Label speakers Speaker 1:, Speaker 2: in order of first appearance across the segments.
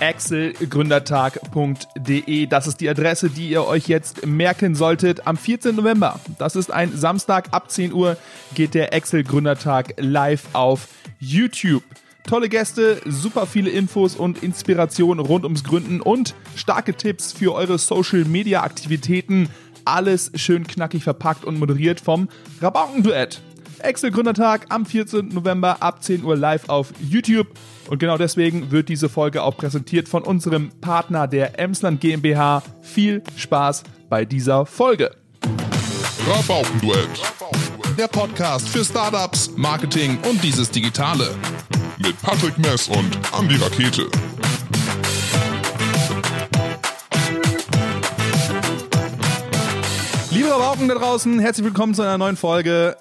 Speaker 1: exelgründertag.de. Das ist die Adresse, die ihr euch jetzt merken solltet. Am 14. November, das ist ein Samstag ab 10 Uhr, geht der Excel Gründertag live auf YouTube. Tolle Gäste, super viele Infos und Inspirationen rund ums Gründen und starke Tipps für eure Social Media Aktivitäten. Alles schön knackig verpackt und moderiert vom Rabaukenduett. Excel Gründertag am 14. November ab 10 Uhr live auf YouTube. Und genau deswegen wird diese Folge auch präsentiert von unserem Partner der Emsland GmbH. Viel Spaß bei dieser Folge.
Speaker 2: Rabaukenduett. Der Podcast für Startups, Marketing und dieses Digitale. Mit Patrick Mess und Andy Rakete.
Speaker 1: Liebe Rabauken da draußen, herzlich willkommen zu einer neuen Folge.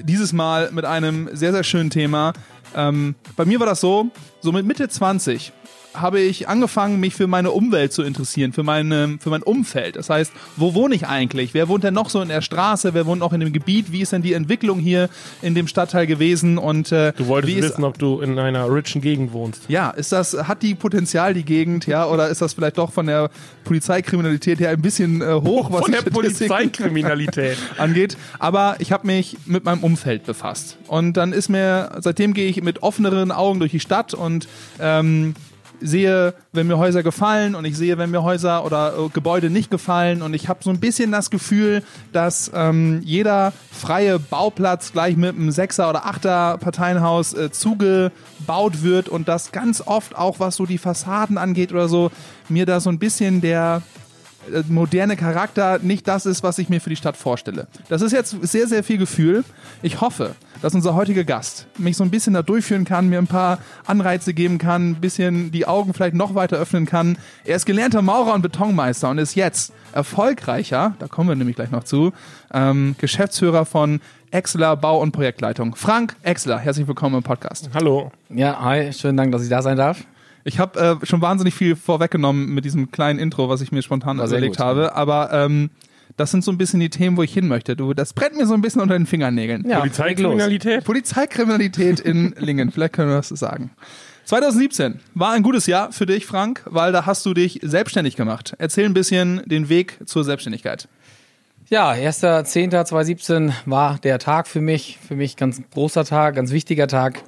Speaker 1: Dieses Mal mit einem sehr, sehr schönen Thema. Ähm, bei mir war das so, so mit Mitte 20 habe ich angefangen, mich für meine Umwelt zu interessieren, für, meine, für mein Umfeld. Das heißt, wo wohne ich eigentlich? Wer wohnt denn noch so in der Straße? Wer wohnt noch in dem Gebiet? Wie ist denn die Entwicklung hier in dem Stadtteil gewesen? Und, äh,
Speaker 3: Du wolltest
Speaker 1: wie ist,
Speaker 3: wissen, ob du in einer richen Gegend wohnst.
Speaker 1: ja, ist das, hat die Potenzial, die Gegend, ja, oder ist das vielleicht doch von der Polizeikriminalität her ein bisschen äh, hoch, was
Speaker 3: Von der
Speaker 1: die
Speaker 3: Polizeikriminalität.
Speaker 1: angeht. Aber ich habe mich mit meinem Umfeld befasst. Und dann ist mir, seitdem gehe ich mit offeneren Augen durch die Stadt und ähm, sehe, wenn mir Häuser gefallen und ich sehe, wenn mir Häuser oder äh, Gebäude nicht gefallen und ich habe so ein bisschen das Gefühl, dass ähm, jeder freie Bauplatz gleich mit einem Sechser oder Achter Parteienhaus äh, zugebaut wird und das ganz oft auch was so die Fassaden angeht oder so, mir da so ein bisschen der moderne Charakter nicht das ist, was ich mir für die Stadt vorstelle. Das ist jetzt sehr, sehr viel Gefühl. Ich hoffe, dass unser heutiger Gast mich so ein bisschen da durchführen kann, mir ein paar Anreize geben kann, ein bisschen die Augen vielleicht noch weiter öffnen kann. Er ist gelernter Maurer und Betonmeister und ist jetzt erfolgreicher, da kommen wir nämlich gleich noch zu, ähm, Geschäftsführer von Exler Bau- und Projektleitung. Frank Exler, herzlich willkommen im Podcast.
Speaker 3: Hallo.
Speaker 4: Ja, hi, schönen Dank, dass ich da sein darf.
Speaker 1: Ich habe äh, schon wahnsinnig viel vorweggenommen mit diesem kleinen Intro, was ich mir spontan überlegt habe. Aber ähm, das sind so ein bisschen die Themen, wo ich hin möchte. Du, das brennt mir so ein bisschen unter den Fingernägeln.
Speaker 4: Ja,
Speaker 3: Polizeikriminalität?
Speaker 1: Polizeikriminalität in Lingen, vielleicht können wir das sagen. 2017 war ein gutes Jahr für dich, Frank, weil da hast du dich selbstständig gemacht. Erzähl ein bisschen den Weg zur Selbstständigkeit.
Speaker 4: Ja, 1.10.2017 war der Tag für mich. Für mich ganz großer Tag, ganz wichtiger Tag.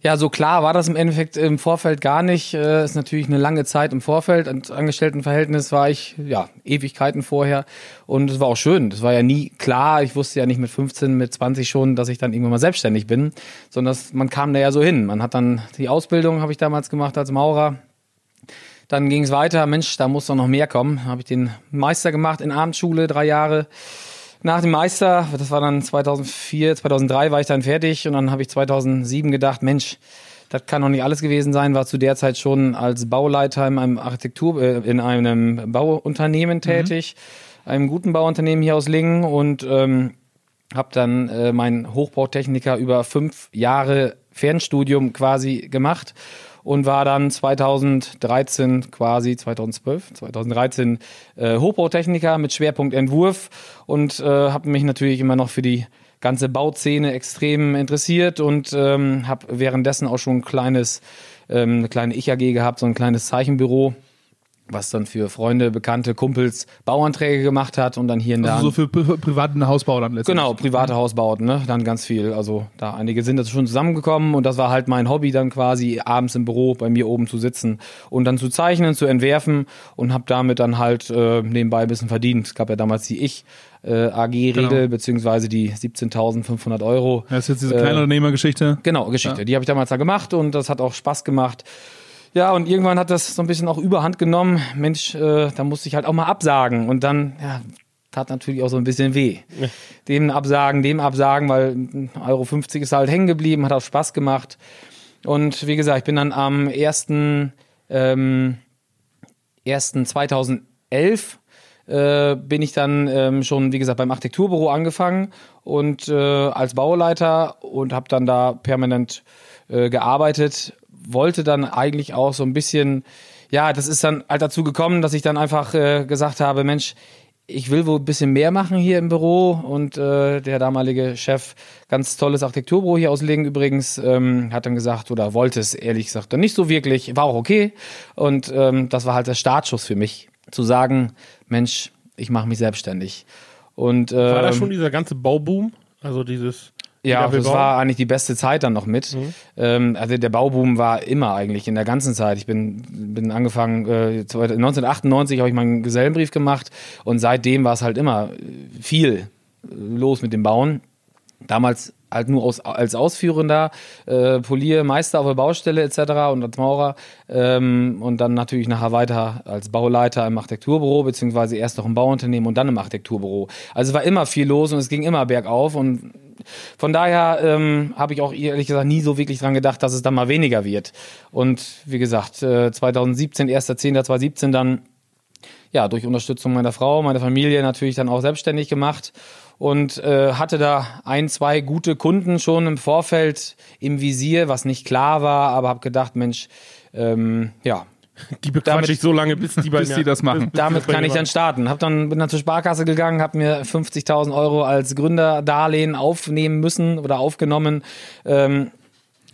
Speaker 4: Ja, so klar war das im Endeffekt im Vorfeld gar nicht. Äh, ist natürlich eine lange Zeit im Vorfeld. Im Angestelltenverhältnis war ich, ja, Ewigkeiten vorher. Und es war auch schön. Das war ja nie klar. Ich wusste ja nicht mit 15, mit 20 schon, dass ich dann irgendwann mal selbstständig bin. Sondern das, man kam da ja so hin. Man hat dann die Ausbildung, habe ich damals gemacht als Maurer. Dann ging es weiter, Mensch, da muss doch noch mehr kommen. Habe ich den Meister gemacht in Abendschule, drei Jahre. Nach dem Meister, das war dann 2004, 2003 war ich dann fertig und dann habe ich 2007 gedacht, Mensch, das kann doch nicht alles gewesen sein, war zu der Zeit schon als Bauleiter in einem Architektur, äh, in einem Bauunternehmen tätig, einem guten Bauunternehmen hier aus Lingen und ähm, habe dann äh, mein Hochbautechniker über fünf Jahre Fernstudium quasi gemacht und war dann 2013 quasi 2012 2013 äh, Hochbautechniker mit Schwerpunkt Entwurf und äh, habe mich natürlich immer noch für die ganze Bauszene extrem interessiert und ähm, habe währenddessen auch schon ein kleines ähm, eine kleine Ich AG gehabt so ein kleines Zeichenbüro was dann für Freunde, Bekannte, Kumpels Bauanträge gemacht hat und dann hier und da
Speaker 1: Also so für pri privaten Hausbau dann letztendlich.
Speaker 4: Genau, private Hausbauten, ne? Dann ganz viel. Also da einige sind das schon zusammengekommen und das war halt mein Hobby dann quasi abends im Büro bei mir oben zu sitzen und dann zu zeichnen, zu entwerfen und habe damit dann halt äh, nebenbei ein bisschen verdient. Es gab ja damals die Ich äh, AG-Regel
Speaker 1: Genau.
Speaker 4: beziehungsweise die 17.500 Euro.
Speaker 1: Das ist jetzt diese
Speaker 4: Äh,
Speaker 1: Kleinunternehmergeschichte.
Speaker 4: Genau, Geschichte. Die habe ich damals da gemacht und das hat auch Spaß gemacht. Ja, und irgendwann hat das so ein bisschen auch überhand genommen. Mensch, äh, da musste ich halt auch mal absagen. Und dann, ja, tat natürlich auch so ein bisschen weh. Dem absagen, dem absagen, weil 1,50 Euro 50 ist halt hängen geblieben, hat auch Spaß gemacht. Und wie gesagt, ich bin dann am 1. Ähm, 1. 2011 äh, bin ich dann ähm, schon, wie gesagt, beim Architekturbüro angefangen und äh, als Bauleiter und habe dann da permanent äh, gearbeitet. Wollte dann eigentlich auch so ein bisschen, ja, das ist dann halt dazu gekommen, dass ich dann einfach äh, gesagt habe, Mensch, ich will wohl ein bisschen mehr machen hier im Büro und äh, der damalige Chef, ganz tolles Architekturbüro hier auslegen übrigens, ähm, hat dann gesagt oder wollte es ehrlich gesagt dann nicht so wirklich, war auch okay und ähm, das war halt der Startschuss für mich, zu sagen, Mensch, ich mache mich selbstständig. Und, ähm,
Speaker 3: War da schon dieser ganze Bauboom? Also dieses.
Speaker 4: Ja, das
Speaker 3: bebauen?
Speaker 4: war eigentlich die beste Zeit dann noch mit. Ähm, also der Bauboom war immer eigentlich in der ganzen Zeit. Ich bin, bin angefangen, äh, 1998 habe ich meinen Gesellenbrief gemacht und seitdem war es halt immer viel los mit dem Bauen. Damals halt nur aus, als Ausführender, äh, Poliermeister auf der Baustelle etc. und als Maurer ähm, und dann natürlich nachher weiter als Bauleiter im Architekturbüro, beziehungsweise erst noch im Bauunternehmen und dann im Architekturbüro. Also es war immer viel los und es ging immer bergauf und von daher ähm, habe ich auch ehrlich gesagt nie so wirklich dran gedacht, dass es dann mal weniger wird. Und wie gesagt, äh, 2017, 1.10.2017 dann ja, durch Unterstützung meiner Frau, meiner Familie natürlich dann auch selbstständig gemacht und äh, hatte da ein, zwei gute Kunden schon im Vorfeld im Visier, was nicht klar war, aber habe gedacht, Mensch, ähm, ja,
Speaker 3: Die bequatsche
Speaker 4: damit-
Speaker 3: ich so lange, bis die bei
Speaker 1: Bis die das machen.
Speaker 4: damit kann ich dann starten. Hab dann bin dann zur Sparkasse gegangen, habe mir 50.000 Euro als Gründerdarlehen aufnehmen müssen oder aufgenommen. Ähm,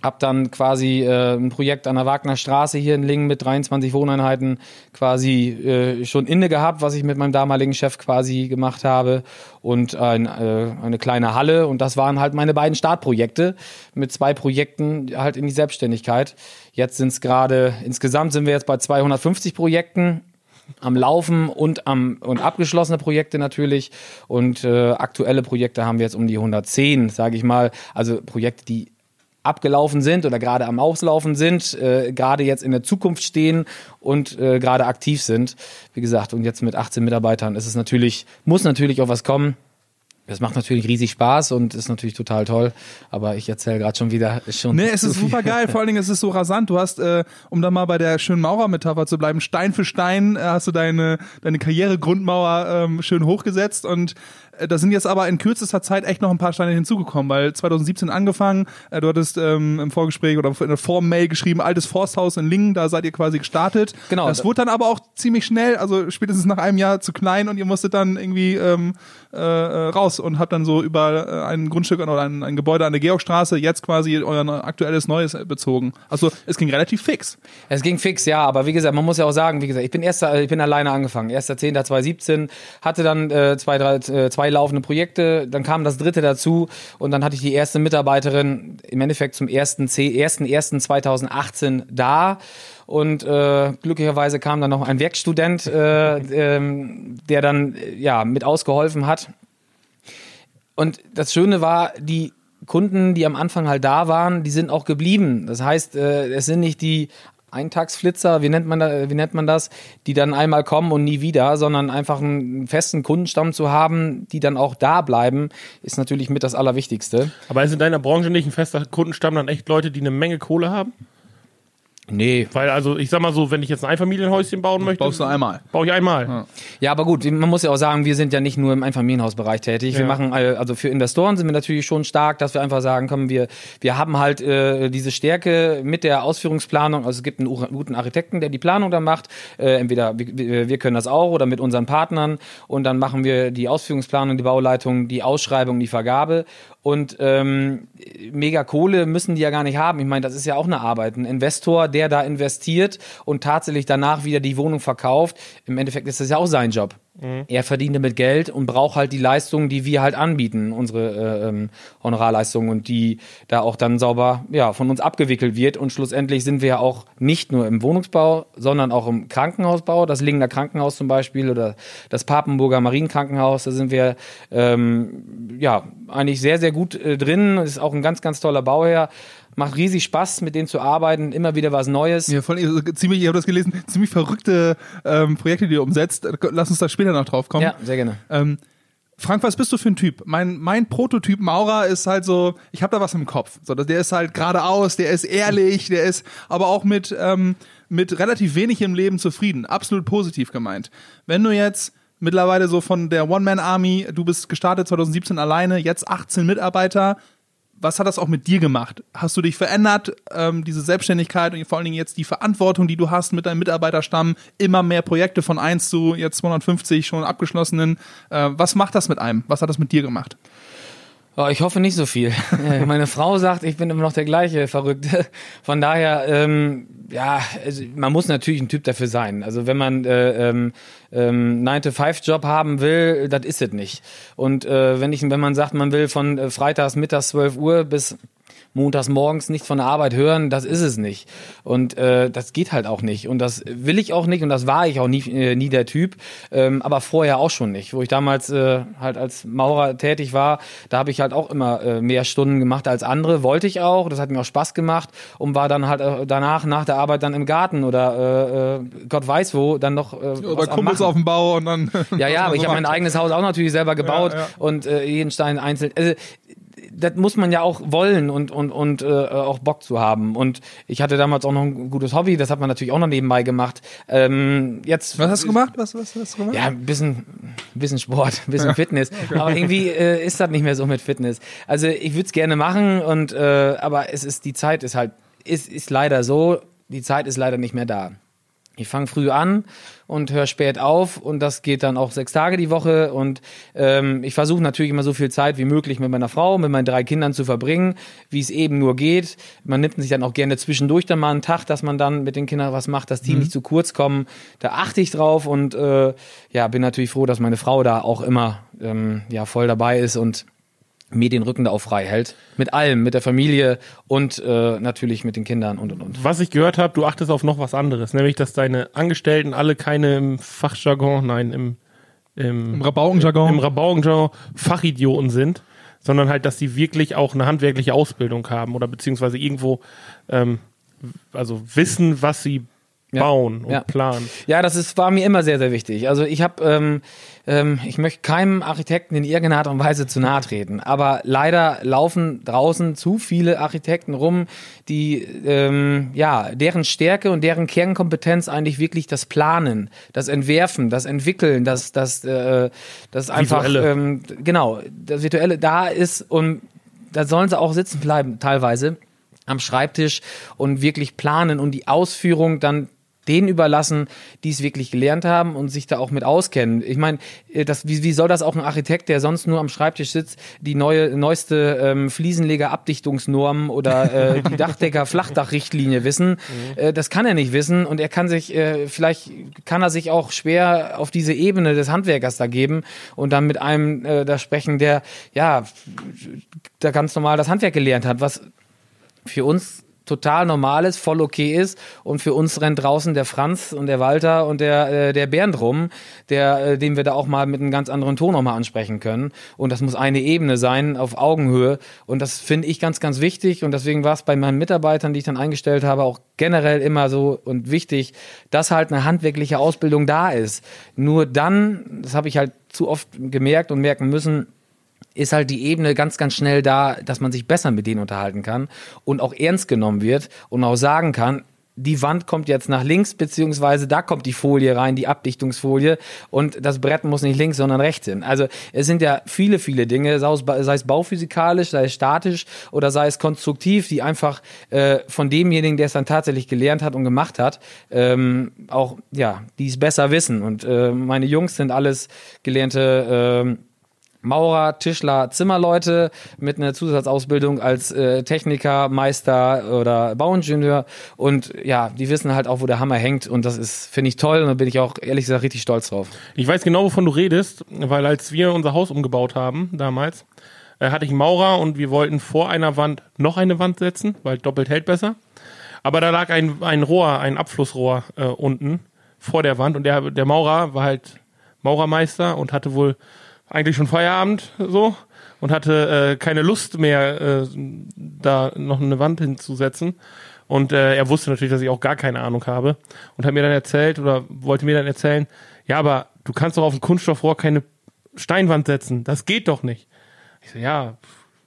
Speaker 4: hab dann quasi äh, ein Projekt an der Wagner Straße hier in Lingen mit 23 Wohneinheiten quasi äh, schon inne gehabt, was ich mit meinem damaligen Chef quasi gemacht habe. Und ein, äh, eine kleine Halle. Und das waren halt meine beiden Startprojekte mit zwei Projekten halt in die Selbstständigkeit. Jetzt sind es gerade insgesamt sind wir jetzt bei 250 Projekten am Laufen und am und abgeschlossene Projekte natürlich. Und äh, aktuelle Projekte haben wir jetzt um die 110, sage ich mal, also Projekte, die abgelaufen sind oder gerade am Auslaufen sind, äh, gerade jetzt in der Zukunft stehen und äh, gerade aktiv sind. Wie gesagt, und jetzt mit 18 Mitarbeitern ist es natürlich, muss natürlich auch was kommen. Das macht natürlich riesig Spaß und ist natürlich total toll. Aber ich erzähle gerade schon wieder schon.
Speaker 1: Nee, es ist super geil. Vor allen Dingen, es ist so rasant. Du hast, äh, um da mal bei der schönen Maurer-Metapher zu bleiben, Stein für Stein äh, hast du deine, deine Karrieregrundmauer ähm, schön hochgesetzt und da sind jetzt aber in kürzester Zeit echt noch ein paar Steine hinzugekommen, weil 2017 angefangen, äh, du hattest ähm, im Vorgespräch oder in der Vormail geschrieben, altes Forsthaus in Lingen, da seid ihr quasi gestartet.
Speaker 4: Genau.
Speaker 1: Das wurde dann aber auch ziemlich schnell, also spätestens nach einem Jahr zu klein und ihr musstet dann irgendwie ähm, äh, äh, raus und habt dann so über äh, ein Grundstück oder ein, ein Gebäude an der Georgstraße jetzt quasi euer aktuelles Neues äh, bezogen. Also es ging relativ fix.
Speaker 4: Es ging fix, ja, aber wie gesagt, man muss ja auch sagen, wie gesagt, ich bin erst, ich bin alleine angefangen. 1.10.2017, hatte dann äh, zwei, drei, äh, zwei laufende Projekte, dann kam das dritte dazu und dann hatte ich die erste Mitarbeiterin im Endeffekt zum 1.1.2018 da. Und äh, glücklicherweise kam dann noch ein Werkstudent, äh, ähm, der dann äh, ja mit ausgeholfen hat. Und das Schöne war, die Kunden, die am Anfang halt da waren, die sind auch geblieben. Das heißt, äh, es sind nicht die Eintagsflitzer, wie nennt man da, wie nennt man das, die dann einmal kommen und nie wieder, sondern einfach einen festen Kundenstamm zu haben, die dann auch da bleiben, ist natürlich mit das Allerwichtigste.
Speaker 3: Aber ist in deiner Branche nicht ein fester Kundenstamm dann echt Leute, die eine Menge Kohle haben?
Speaker 4: Nee.
Speaker 3: Weil, also, ich sag mal so, wenn ich jetzt ein Einfamilienhäuschen bauen möchte,
Speaker 1: Baust du einmal.
Speaker 3: baue ich einmal.
Speaker 4: Ja, aber gut, man muss ja auch sagen, wir sind ja nicht nur im Einfamilienhausbereich tätig. Wir
Speaker 3: Ja.
Speaker 4: machen, äh, also für Investoren sind wir natürlich schon stark, dass wir einfach sagen, komm, wir, wir haben halt äh, diese Stärke mit der Ausführungsplanung. Also es gibt einen guten Architekten, der die Planung dann macht. Äh, entweder wir- wir, wir können das auch oder mit unseren Partnern. Und dann machen wir die Ausführungsplanung, die Bauleitung, die Ausschreibung, die Vergabe. Und ähm, mega Kohle müssen die ja gar nicht haben. Ich meine, das ist ja auch eine Arbeit. Ein Investor, der da investiert und tatsächlich danach wieder die Wohnung verkauft, im Endeffekt ist das ja auch sein Job. Er verdient damit Geld und braucht halt die Leistungen, die wir halt anbieten, unsere äh, ähm, Honorarleistungen und die da auch dann sauber ja, von uns abgewickelt wird. Und schlussendlich sind wir ja auch nicht nur im Wohnungsbau, sondern auch im Krankenhausbau. Das Lingener Krankenhaus zum Beispiel oder das Papenburger Marienkrankenhaus, da sind wir ähm, ja eigentlich sehr, sehr gut äh, drin. Ist auch ein ganz, ganz toller Bauherr. Macht riesig Spaß, mit denen zu arbeiten, immer wieder was Neues.
Speaker 1: Ja, voll, also ziemlich, ich habe das gelesen, ziemlich verrückte ähm, Projekte, die ihr umsetzt. Lass uns da später noch drauf kommen.
Speaker 4: Ja, sehr gerne.
Speaker 1: Ähm, Frank, was bist du für ein Typ? Mein, mein Prototyp Maurer ist halt so, ich habe da was im Kopf. So, der ist halt geradeaus, der ist ehrlich, der ist aber auch mit, ähm, mit relativ wenig im Leben zufrieden. Absolut positiv gemeint. Wenn du jetzt mittlerweile so von der One-Man-Army, du bist gestartet 2017 alleine, jetzt 18 Mitarbeiter, was hat das auch mit dir gemacht? Hast du dich verändert, ähm, diese Selbstständigkeit und vor allen Dingen jetzt die Verantwortung, die du hast mit deinem Mitarbeiterstamm, immer mehr Projekte von 1 zu jetzt 250 schon abgeschlossenen. Äh, was macht das mit einem? Was hat das mit dir gemacht?
Speaker 4: Oh, ich hoffe nicht so viel. Meine Frau sagt, ich bin immer noch der gleiche Verrückte. Von daher, ähm, ja, also man muss natürlich ein Typ dafür sein. Also wenn man äh, ähm, ähm, 9-to-5-Job haben will, das ist es nicht. Und äh, wenn, ich, wenn man sagt, man will von äh, freitags mittags 12 Uhr bis montags morgens nicht von der Arbeit hören, das ist es nicht. Und äh, das geht halt auch nicht. Und das will ich auch nicht und das war ich auch nie, äh, nie der Typ. Ähm, aber vorher auch schon nicht. Wo ich damals äh, halt als Maurer tätig war, da habe ich halt auch immer äh, mehr Stunden gemacht als andere. Wollte ich auch. Das hat mir auch Spaß gemacht und war dann halt äh, danach, nach der Arbeit dann im Garten oder äh, äh, Gott weiß wo, dann noch. Äh,
Speaker 1: oder Kumpels auf dem Bau und dann.
Speaker 4: Ja, ja, aber ich habe mein eigenes Haus auch natürlich selber gebaut ja, ja. und äh, jeden Stein einzeln. Also, das muss man ja auch wollen und, und, und äh, auch Bock zu haben. Und ich hatte damals auch noch ein gutes Hobby, das hat man natürlich auch noch nebenbei gemacht. Ähm, jetzt,
Speaker 1: was hast du gemacht? Was, was hast du gemacht?
Speaker 4: Ja, ein bisschen, bisschen Sport, ein bisschen ja. Fitness. Okay. Aber irgendwie äh, ist das nicht mehr so mit Fitness. Also ich würde es gerne machen, und äh, aber es ist, die Zeit ist halt, ist, ist leider so, die Zeit ist leider nicht mehr da. Ich fange früh an und höre spät auf und das geht dann auch sechs Tage die Woche und ähm, ich versuche natürlich immer so viel Zeit wie möglich mit meiner Frau, mit meinen drei Kindern zu verbringen, wie es eben nur geht. Man nimmt sich dann auch gerne zwischendurch dann mal einen Tag, dass man dann mit den Kindern was macht, dass die mhm. nicht zu kurz kommen. Da achte ich drauf und äh, ja, bin natürlich froh, dass meine Frau da auch immer ähm, ja voll dabei ist und mir den Rücken da auch frei hält. Mit allem, mit der Familie und äh, natürlich mit den Kindern und und und.
Speaker 3: Was ich gehört habe, du achtest auf noch was anderes, nämlich dass deine Angestellten alle keine im Fachjargon, nein, im im,
Speaker 1: Im Rabaukenjargon.
Speaker 3: Im Rabaukenjargon Fachidioten sind, sondern halt, dass sie wirklich auch eine handwerkliche Ausbildung haben oder beziehungsweise irgendwo ähm, also wissen, was sie bauen ja. und
Speaker 4: ja.
Speaker 3: planen.
Speaker 4: Ja, das ist, war mir immer sehr, sehr wichtig. Also ich habe, ähm, ähm, ich möchte keinem Architekten in irgendeiner Art und Weise zu nahe treten, aber leider laufen draußen zu viele Architekten rum, die, ähm, ja, deren Stärke und deren Kernkompetenz eigentlich wirklich das Planen, das Entwerfen, das Entwickeln, das, das, äh, das einfach, ähm, genau, das Virtuelle da ist und da sollen sie auch sitzen bleiben teilweise am Schreibtisch und wirklich planen und die Ausführung dann denen überlassen, die es wirklich gelernt haben und sich da auch mit auskennen. Ich meine, äh, das, wie, wie soll das auch ein Architekt, der sonst nur am Schreibtisch sitzt, die neue neueste ähm, Fliesenleger-Abdichtungsnorm oder äh, die Dachdecker-Flachdachrichtlinie wissen? Mhm. Äh, das kann er nicht wissen und er kann sich, äh, vielleicht kann er sich auch schwer auf diese Ebene des Handwerkers da geben und dann mit einem äh, da sprechen, der ja da ganz normal das Handwerk gelernt hat, was für uns total normal ist, voll okay ist. Und für uns rennt draußen der Franz und der Walter und der, äh, der Bernd rum, der, äh, den wir da auch mal mit einem ganz anderen Ton nochmal ansprechen können. Und das muss eine Ebene sein, auf Augenhöhe. Und das finde ich ganz, ganz wichtig. Und deswegen war es bei meinen Mitarbeitern, die ich dann eingestellt habe, auch generell immer so und wichtig, dass halt eine handwerkliche Ausbildung da ist. Nur dann, das habe ich halt zu oft gemerkt und merken müssen, ist halt die Ebene ganz, ganz schnell da, dass man sich besser mit denen unterhalten kann und auch ernst genommen wird und auch sagen kann, die Wand kommt jetzt nach links, beziehungsweise da kommt die Folie rein, die Abdichtungsfolie und das Brett muss nicht links, sondern rechts hin. Also es sind ja viele, viele Dinge, sei es bauphysikalisch, sei es statisch oder sei es konstruktiv, die einfach äh, von demjenigen, der es dann tatsächlich gelernt hat und gemacht hat, ähm, auch, ja, die es besser wissen. Und äh, meine Jungs sind alles gelernte äh, Maurer, Tischler, Zimmerleute mit einer Zusatzausbildung als äh, Techniker, Meister oder Bauingenieur und ja, die wissen halt auch, wo der Hammer hängt und das ist, finde ich toll und da bin ich auch ehrlich gesagt richtig stolz drauf.
Speaker 3: Ich weiß genau, wovon du redest, weil als wir unser Haus umgebaut haben damals, äh, hatte ich Maurer und wir wollten vor einer Wand noch eine Wand setzen, weil doppelt hält besser. Aber da lag ein, ein Rohr, ein Abflussrohr äh, unten vor der Wand und der, der Maurer war halt Maurermeister und hatte wohl eigentlich schon Feierabend so und hatte äh, keine Lust mehr, äh, da noch eine Wand hinzusetzen. Und äh, er wusste natürlich, dass ich auch gar keine Ahnung habe und hat mir dann erzählt oder wollte mir dann erzählen, ja, aber du kannst doch auf ein Kunststoffrohr keine Steinwand setzen. Das geht doch nicht. Ich so, ja,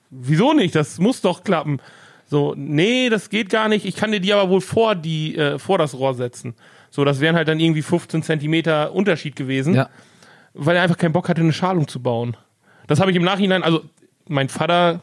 Speaker 3: wieso nicht? Das muss doch klappen. So, nee, das geht gar nicht. Ich kann dir die aber wohl vor die äh, vor das Rohr setzen. So, das wären halt dann irgendwie 15 Zentimeter Unterschied gewesen. Ja weil er einfach keinen Bock hatte, eine Schalung zu bauen. Das habe ich im Nachhinein, also mein Vater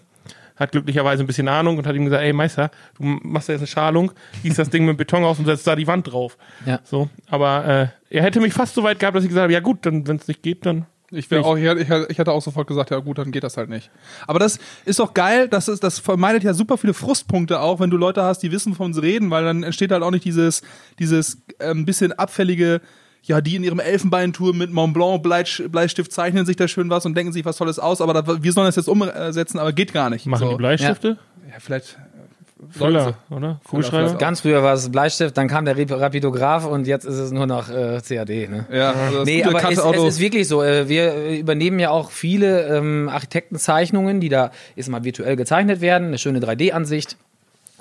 Speaker 3: hat glücklicherweise ein bisschen Ahnung und hat ihm gesagt, ey Meister, du machst da jetzt eine Schalung, gießt das Ding mit Beton aus und setzt da die Wand drauf.
Speaker 4: Ja.
Speaker 3: So, aber äh, er hätte mich fast so weit gehabt, dass ich gesagt habe, ja gut, dann wenn es nicht geht, dann
Speaker 1: Ich, wär auch, ich, ich, hätte auch sofort gesagt, ja gut, dann geht das halt nicht. Aber das ist doch geil, das, ist, das vermeidet ja super viele Frustpunkte auch, wenn du Leute hast, die wissen, wovon sie reden, weil dann entsteht halt auch nicht dieses, dieses ähm, bisschen abfällige, ja, die in ihrem Elfenbeintour mit Mont Blanc Bleist- Bleistift zeichnen sich da schön was und denken sich was Tolles aus, aber da, wir sollen das jetzt umsetzen, aber geht gar nicht.
Speaker 3: machen
Speaker 1: so.
Speaker 3: die Bleistifte.
Speaker 1: Ja, vielleicht äh,
Speaker 3: Füller, oder? Kugelschreiber?
Speaker 4: Ganz früher war es Bleistift, dann kam der Rap- Rapidograph und jetzt ist es nur noch äh, CAD. Ne?
Speaker 1: Ja, also das
Speaker 4: Nee, aber es, es ist wirklich so. äh, Wir übernehmen ja auch viele ähm, Architektenzeichnungen, die da ist mal virtuell gezeichnet werden, eine schöne 3D-Ansicht.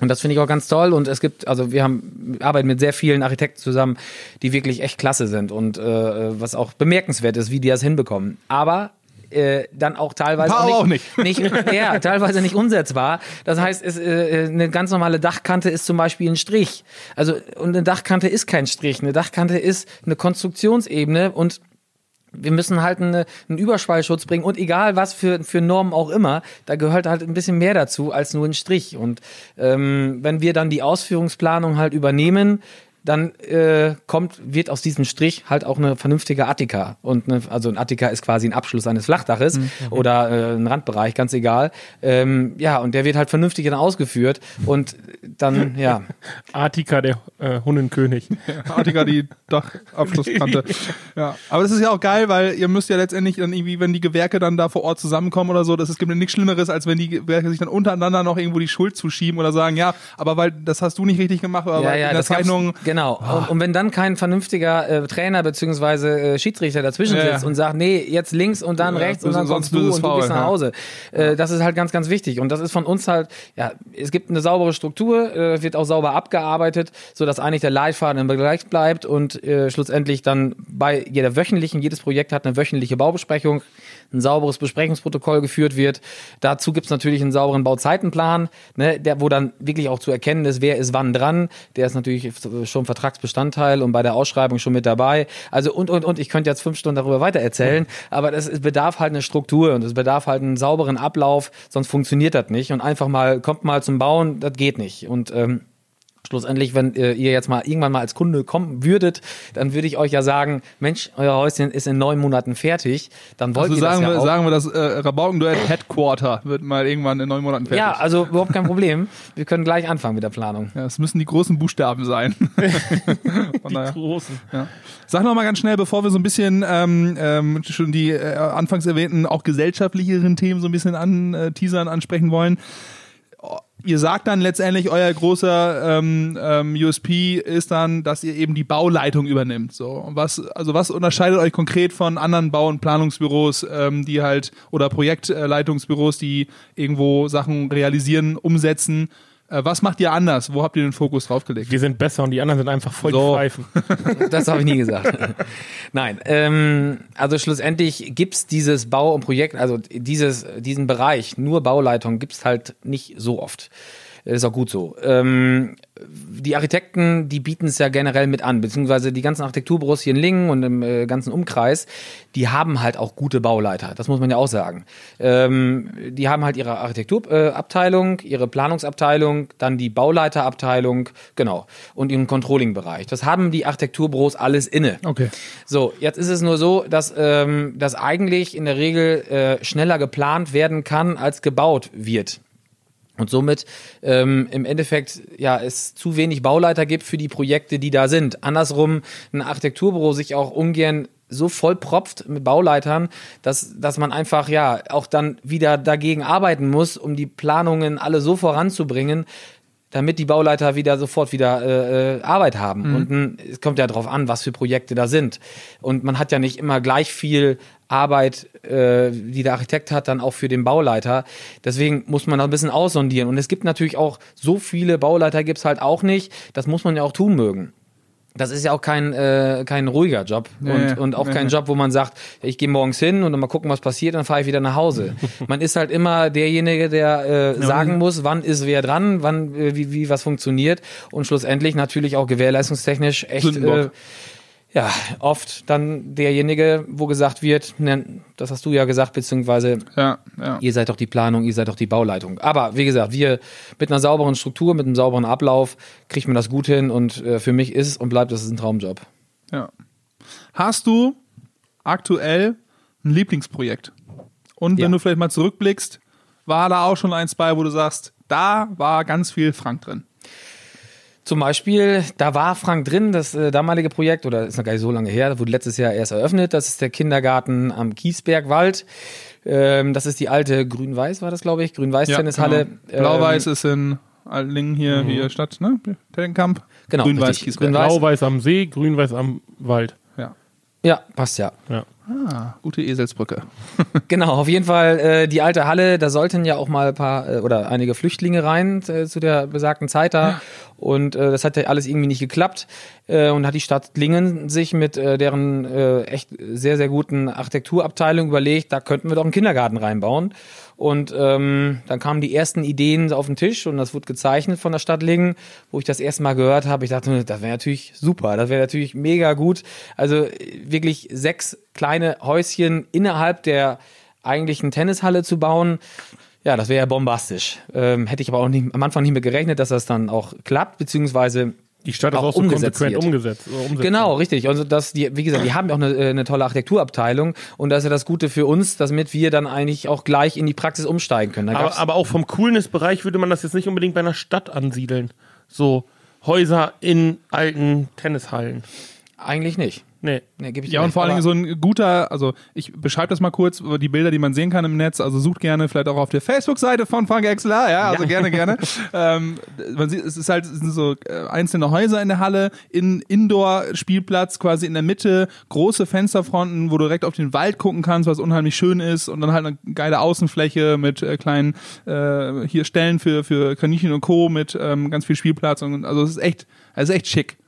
Speaker 4: Und das finde ich auch ganz toll. Und es gibt, also wir haben wir arbeiten mit sehr vielen Architekten zusammen, die wirklich echt klasse sind und äh, was auch bemerkenswert ist, wie die das hinbekommen. Aber äh, dann auch teilweise auch
Speaker 1: auch
Speaker 4: nicht, nicht. ja, teilweise nicht umsetzbar. Das heißt, es, äh, eine ganz normale Dachkante ist zum Beispiel ein Strich. Also und eine Dachkante ist kein Strich. Eine Dachkante ist eine Konstruktionsebene und wir müssen halt eine, einen Überschwallschutz bringen und egal was für, für Normen auch immer, da gehört halt ein bisschen mehr dazu als nur ein Strich. Und ähm, wenn wir dann die Ausführungsplanung halt übernehmen, dann äh, kommt, wird aus diesem Strich halt auch eine vernünftige Attika. Und eine, also ein Attika ist quasi ein Abschluss eines Flachdaches oder äh, ein Randbereich, ganz egal. Ähm, ja, und der wird halt vernünftig dann ausgeführt. Und dann, ja.
Speaker 3: Artika, der äh, Hundenkönig.
Speaker 1: Artiger die Dachabschlusskante. ja, aber das ist ja auch geil, weil ihr müsst ja letztendlich dann irgendwie, wenn die Gewerke dann da vor Ort zusammenkommen oder so, das es gibt ja nichts Schlimmeres, als wenn die Gewerke sich dann untereinander noch irgendwo die Schuld zuschieben oder sagen, ja, aber weil das hast du nicht richtig gemacht, aber weil in der
Speaker 4: das gab's-
Speaker 1: Zeichnung
Speaker 4: Genau. Und, und wenn dann kein vernünftiger äh, Trainer beziehungsweise äh, Schiedsrichter dazwischen
Speaker 1: Ja, ja.
Speaker 4: sitzt und sagt, nee, jetzt links und dann
Speaker 1: Ja,
Speaker 4: rechts und dann
Speaker 1: sonst
Speaker 4: kommst du und du
Speaker 1: Foul,
Speaker 4: gehst nach
Speaker 1: ja.
Speaker 4: Hause. Äh, das ist halt ganz, ganz wichtig. Und das ist von uns halt, ja, es gibt eine saubere Struktur, äh, wird auch sauber abgearbeitet, sodass eigentlich der Leitfaden im Bereich bleibt und äh, schlussendlich dann bei jeder wöchentlichen, jedes Projekt hat eine wöchentliche Baubesprechung, ein sauberes Besprechungsprotokoll geführt wird. Dazu gibt's natürlich einen sauberen Bauzeitenplan, ne, der, wo dann wirklich auch zu erkennen ist, wer ist wann dran. Der ist natürlich schon Vertragsbestandteil und bei der Ausschreibung schon mit dabei. Also und, und, und, ich könnte jetzt fünf Stunden darüber weiter erzählen, aber das es bedarf halt eine Struktur und es bedarf halt einen sauberen Ablauf, sonst funktioniert das nicht. Und einfach mal, kommt mal zum Bauen, das geht nicht. Und ähm, Schlussendlich, wenn äh, ihr jetzt mal irgendwann mal als Kunde kommen würdet, dann würde ich euch ja sagen, Mensch, euer Häuschen ist in neun Monaten fertig. Dann wollt
Speaker 1: also
Speaker 4: ihr
Speaker 1: sagen,
Speaker 4: das ja
Speaker 1: wir,
Speaker 4: auch.
Speaker 1: sagen wir, das äh, Rabaukenduett Headquarter wird mal irgendwann in neun Monaten fertig.
Speaker 4: ja, also überhaupt kein Problem. Wir können gleich anfangen mit der Planung.
Speaker 1: Ja, es müssen die großen Buchstaben sein. Von daher.
Speaker 3: Großen.
Speaker 1: Ja. Sag noch mal ganz schnell, bevor wir so ein bisschen ähm, ähm, schon die äh, anfangs erwähnten auch gesellschaftlicheren Themen so ein bisschen an äh, teasern ansprechen wollen. Ihr sagt dann letztendlich, euer großer ähm, ähm, USP ist dann, dass ihr eben die Bauleitung übernimmt. So, was, also was unterscheidet euch konkret von anderen Bau- und Planungsbüros, ähm, die halt oder Projektleitungsbüros, die irgendwo Sachen realisieren, umsetzen? Äh, was macht ihr anders? Wo habt ihr den Fokus draufgelegt?
Speaker 3: Wir sind besser und die anderen sind einfach voll
Speaker 1: So.
Speaker 3: die Pfeifen.
Speaker 4: Das habe ich nie gesagt. Nein, ähm, also schlussendlich gibt's dieses Bau- und Projekt, also dieses, diesen Bereich, nur Bauleitung, gibt's halt nicht so oft. Das ist auch gut so. Ähm, die Architekten, die bieten es ja generell mit an, beziehungsweise die ganzen Architekturbüros hier in Lingen und im äh, ganzen Umkreis, die haben halt auch gute Bauleiter. Das muss man ja auch sagen. Ähm, die haben halt ihre Architekturabteilung, äh, ihre Planungsabteilung, dann die Bauleiterabteilung, genau, und ihren Controlling-Bereich. Das haben die Architekturbüros alles inne.
Speaker 1: Okay.
Speaker 4: So, jetzt ist es nur so, dass ähm, das eigentlich in der Regel äh, schneller geplant werden kann, als gebaut wird. Und somit ähm, im Endeffekt ja es zu wenig Bauleiter gibt für die Projekte, die da sind. Andersrum ein Architekturbüro sich auch ungern so vollpropft mit Bauleitern, dass, dass man einfach ja auch dann wieder dagegen arbeiten muss, um die Planungen alle so voranzubringen, damit die Bauleiter wieder sofort wieder äh, äh, Arbeit haben. Und n, es kommt ja drauf an, was für Projekte da sind. Und man hat ja nicht immer gleich viel Arbeit, äh, die der Architekt hat, dann auch für den Bauleiter. Deswegen muss man da ein bisschen aussondieren. Und es gibt natürlich auch so viele Bauleiter gibt's halt auch nicht. Das muss man ja auch tun mögen. Das ist ja auch kein, äh, kein ruhiger Job und,
Speaker 1: Nee,
Speaker 4: und auch
Speaker 1: nee,
Speaker 4: kein
Speaker 1: nee.
Speaker 4: Job, wo man sagt, ich gehe morgens hin und dann mal gucken, was passiert, dann fahre ich wieder nach Hause. man ist halt immer derjenige, der äh, sagen muss, wann ist wer dran, wann äh, wie, wie was funktioniert und schlussendlich natürlich auch gewährleistungstechnisch echt äh. Ja, oft dann derjenige, wo gesagt wird, ne, das hast du ja gesagt, beziehungsweise
Speaker 1: Ja, ja.
Speaker 4: ihr seid doch die Planung, ihr seid doch die Bauleitung. Aber wie gesagt, wir mit einer sauberen Struktur, mit einem sauberen Ablauf kriegt man das gut hin und äh, für mich ist und bleibt das ein Traumjob.
Speaker 1: ja. Hast du aktuell ein Lieblingsprojekt? Und wenn
Speaker 4: Ja.
Speaker 1: du vielleicht mal zurückblickst, war da auch schon eins bei, wo du sagst, da war ganz viel Frank drin.
Speaker 4: Zum Beispiel, da war Frank drin, das äh, damalige Projekt, oder ist noch gar nicht so lange her, das wurde letztes Jahr erst eröffnet. Das ist der Kindergarten am Kiesbergwald. Ähm, das ist die alte Grün-Weiß, war das, glaube ich, Grün-Weiß-Tennishalle.
Speaker 1: genau. Blau-Weiß
Speaker 4: Ähm,
Speaker 1: ist in Altlingen hier, hier Stadt, ne? Tellenkamp.
Speaker 4: Genau,
Speaker 1: Grün-Weiß.
Speaker 4: Grün-Weiß.
Speaker 3: Blau-Weiß am See, grün-weiß am Wald.
Speaker 1: Ja.
Speaker 4: Passt ja.
Speaker 3: Ja.
Speaker 1: Ah, gute Eselsbrücke.
Speaker 4: Genau, auf jeden Fall äh, die alte Halle, da sollten ja auch mal ein paar äh, oder einige Flüchtlinge rein äh, zu der besagten Zeit da. Und äh, das hat ja alles irgendwie nicht geklappt. Äh, und hat die Stadt Lingen sich mit äh, deren äh, echt sehr, sehr guten Architekturabteilung überlegt, da könnten wir doch einen Kindergarten reinbauen. Und ähm, dann kamen die ersten Ideen auf den Tisch und das wurde gezeichnet von der Stadt Lingen, wo ich das erste Mal gehört habe. Ich dachte, das wäre natürlich super, das wäre natürlich mega gut. Also wirklich sechs kleine Häuschen innerhalb der eigentlichen Tennishalle zu bauen. Ja, das wäre ja bombastisch. Ähm, hätte ich aber auch nicht, am Anfang nicht mehr gerechnet, dass das dann auch klappt, beziehungsweise
Speaker 3: Die Stadt ist
Speaker 4: Auch
Speaker 3: auch so
Speaker 4: umgesetzt
Speaker 3: konsequent umgesetzt. äh.
Speaker 4: Genau, richtig. Also das, die, wie gesagt, die haben ja auch eine, äh, eine tolle Architekturabteilung und das ist ja das Gute für uns, damit wir dann eigentlich auch gleich in die Praxis umsteigen können.
Speaker 3: Aber, aber auch vom Coolness-Bereich würde man das jetzt nicht unbedingt bei einer Stadt ansiedeln. So Häuser in alten Tennishallen.
Speaker 4: eigentlich nicht.
Speaker 3: Nee.
Speaker 4: Nee, geb ich dir
Speaker 1: Ja, und vor allen Dingen so ein guter, also ich beschreibe das mal kurz, über die Bilder, die man sehen kann im Netz, also sucht gerne vielleicht auch auf der Facebook-Seite von Frank Exler, ja, also gerne, gerne. ähm, man sieht, es ist halt, es sind so äh, einzelne Häuser in der Halle, in Indoor-Spielplatz quasi in der Mitte, große Fensterfronten, wo du direkt auf den Wald gucken kannst, was unheimlich schön ist und dann halt eine geile Außenfläche mit äh, kleinen, äh, hier Stellen für, für Kaninchen und Co. mit ähm, ganz viel Spielplatz und also es ist echt, es ist echt schick.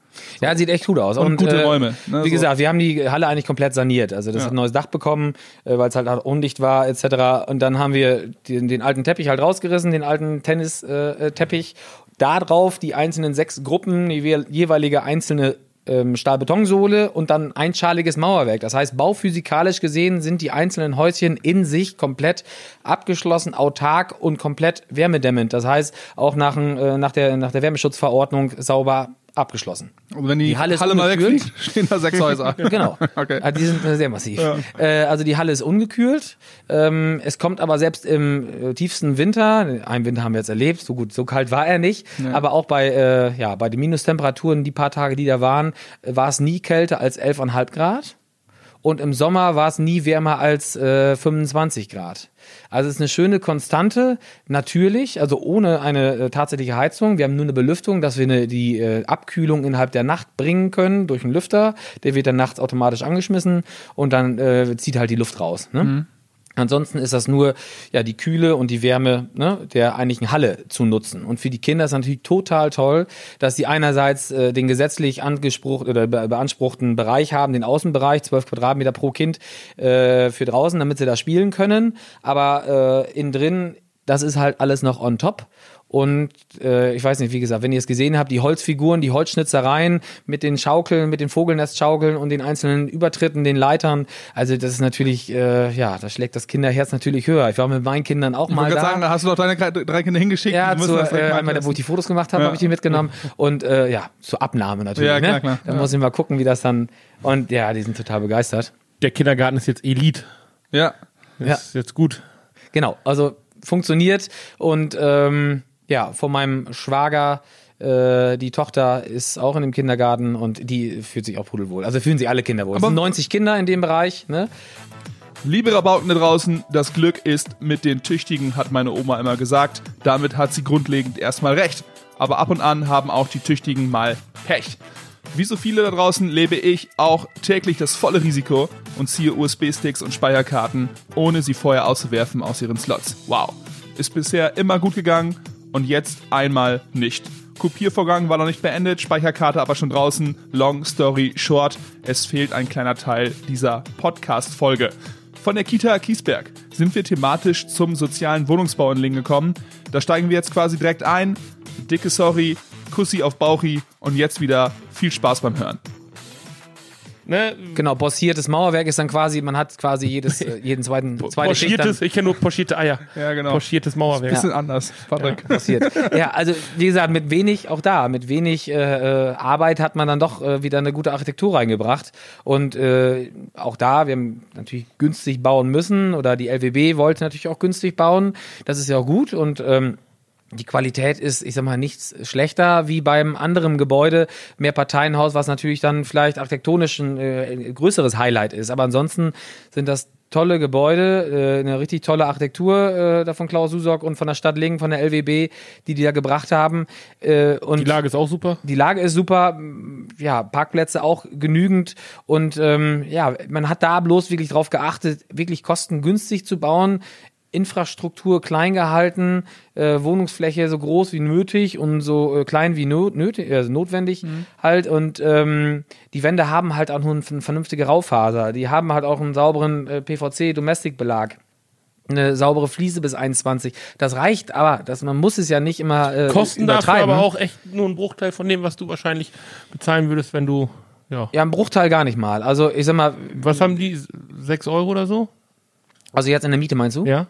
Speaker 4: Ja, sieht echt gut aus.
Speaker 1: Und gute Räume, ne,
Speaker 4: wie
Speaker 1: so.
Speaker 4: gesagt, wir haben die Halle eigentlich komplett saniert. Also das
Speaker 1: Ja.
Speaker 4: hat ein neues Dach bekommen, äh, weil es halt auch undicht war etc. Und dann haben wir den, den alten Teppich halt rausgerissen, den alten Tennis-Teppich. Äh, Teppich. da drauf die einzelnen sechs Gruppen, die jewe- jeweilige einzelne ähm, Stahlbetonsohle und dann einschaliges Mauerwerk. Das heißt, bauphysikalisch gesehen sind die einzelnen Häuschen in sich komplett abgeschlossen, autark und komplett wärmedämmend. Das heißt, auch nach, äh, nach, der, nach der Wärmeschutzverordnung sauber abgeschlossen.
Speaker 1: Und wenn die,
Speaker 4: Die Halle ist
Speaker 1: Halle mal wegfliegt, stehen da sechs Häuser.
Speaker 4: Genau.
Speaker 1: Okay.
Speaker 4: Ah, Die sind sehr massiv. Äh, also die Halle ist ungekühlt. Ähm, es kommt aber selbst im äh, tiefsten Winter, einen Winter haben wir jetzt erlebt, so gut, so kalt war er nicht, aber auch bei, äh, ja, bei den Minustemperaturen, die paar Tage, die da waren, war es nie kälter als 11,5 Grad. Und im Sommer war es nie wärmer als äh, 25 Grad. Also es ist eine schöne Konstante, natürlich, also ohne eine äh, tatsächliche Heizung. Wir haben nur eine Belüftung, dass wir eine, die äh, Abkühlung innerhalb der Nacht bringen können durch einen Lüfter. Der wird dann nachts automatisch angeschmissen und dann äh, zieht halt die Luft raus. Ne? Ansonsten ist das nur ja die Kühle und die Wärme ne, der eigentlichen Halle zu nutzen. Und für die Kinder ist natürlich total toll, dass sie einerseits äh, den gesetzlich angesprochen oder be beanspruchten Bereich haben, den Außenbereich, 12 Quadratmeter pro Kind äh, für draußen, damit sie da spielen können. Aber äh, innen drin, das ist halt alles noch on top. Und äh, ich weiß nicht, wie gesagt, wenn ihr es gesehen habt, die Holzfiguren, die Holzschnitzereien mit den Schaukeln, mit den Vogelnestschaukeln und den einzelnen Übertritten, den Leitern, also das ist natürlich, äh, ja, da schlägt das Kinderherz natürlich höher. Ich war mit meinen Kindern auch
Speaker 1: Ich
Speaker 4: mal da.
Speaker 1: gerade sagen, da hast du doch deine drei Kinder hingeschickt.
Speaker 4: Ja, zur, äh,
Speaker 1: mal
Speaker 4: einmal, da, wo ich die Fotos gemacht habe,
Speaker 1: Ja.
Speaker 4: habe ich die mitgenommen. Und äh, ja, zur Abnahme natürlich.
Speaker 1: Ja, klar,
Speaker 4: ne?
Speaker 1: klar.
Speaker 4: Da
Speaker 1: Ja.
Speaker 4: muss ich mal gucken, wie das dann. Und ja, die sind total begeistert.
Speaker 3: Der Kindergarten ist jetzt Elite.
Speaker 1: Ja.
Speaker 3: Das
Speaker 4: Ja.
Speaker 3: ist jetzt gut.
Speaker 4: Genau, also funktioniert und ähm, ja, von meinem Schwager, äh, die Tochter ist auch in dem Kindergarten und die fühlt sich auch pudelwohl. Also fühlen sich alle Kinder wohl. Es
Speaker 1: Aber-
Speaker 4: sind 90 Kinder in dem Bereich, ne?
Speaker 1: Liebe Rabauken da draußen, das Glück ist mit den Tüchtigen, hat meine Oma immer gesagt. Damit hat sie grundlegend erstmal recht. Aber ab und an haben auch die Tüchtigen mal Pech. Wie so viele da draußen lebe ich auch täglich das volle Risiko und ziehe USB-Sticks und Speicherkarten, ohne sie vorher auszuwerfen aus ihren Slots. Wow. Ist bisher immer gut gegangen und jetzt einmal nicht. Kopiervorgang war noch nicht beendet, Speicherkarte aber schon draußen. Long story short, es fehlt ein kleiner Teil dieser Podcast-Folge. Von der Kita Kiesberg sind wir thematisch zum sozialen Wohnungsbau in Lingen gekommen. Da steigen wir jetzt quasi direkt ein. Dicke Sorry, Kussi auf Bauchi und jetzt wieder viel Spaß beim Hören.
Speaker 3: Ne?
Speaker 4: Genau, bossiertes Mauerwerk ist dann quasi, man hat quasi jedes, jeden zweiten, zweite
Speaker 3: Pochiertes, ich kenne nur pochierte Eier.
Speaker 1: Ja, genau.
Speaker 3: Pochiertes Mauerwerk.
Speaker 1: Bisschen anders, Patrick.
Speaker 4: passiert. Ja, also wie gesagt, mit wenig, auch da, mit wenig äh, äh, Arbeit hat man dann doch äh, wieder eine gute Architektur reingebracht. Und äh, auch da, wir haben natürlich günstig bauen müssen oder die LWB wollte natürlich auch günstig bauen. Das ist ja auch gut und ähm, die Qualität ist, ich sag mal, nichts schlechter wie beim anderen Gebäude, mehr Parteienhaus, was natürlich dann vielleicht architektonisch ein äh, größeres Highlight ist. Aber ansonsten sind das tolle Gebäude, äh, eine richtig tolle Architektur äh, da von Klaus Susok und von der Stadt Lingen, von der LWB, die die da gebracht haben. Äh, und
Speaker 3: Die Lage ist auch super.
Speaker 4: die Lage ist super, ja, Parkplätze auch genügend und ähm, ja, man hat da bloß wirklich drauf geachtet, wirklich kostengünstig zu bauen. Infrastruktur klein gehalten, äh, Wohnungsfläche so groß wie nötig und so äh, klein wie no nötig, also notwendig halt. Und ähm, die Wände haben halt auch nur eine vernünftige Raufaser. Die haben halt auch einen sauberen äh, PVC-Domestikbelag. Eine saubere Fliese bis 21. Das reicht, aber das, man muss es ja nicht immer äh,
Speaker 3: Kosten dafür aber auch echt nur ein Bruchteil von dem, was du wahrscheinlich bezahlen würdest, wenn du, ja.
Speaker 4: Ja, ein Bruchteil gar nicht mal. Also ich sag mal,
Speaker 3: Was haben die? 6 Euro oder so?
Speaker 4: Also jetzt in der Miete meinst du?
Speaker 3: Ja.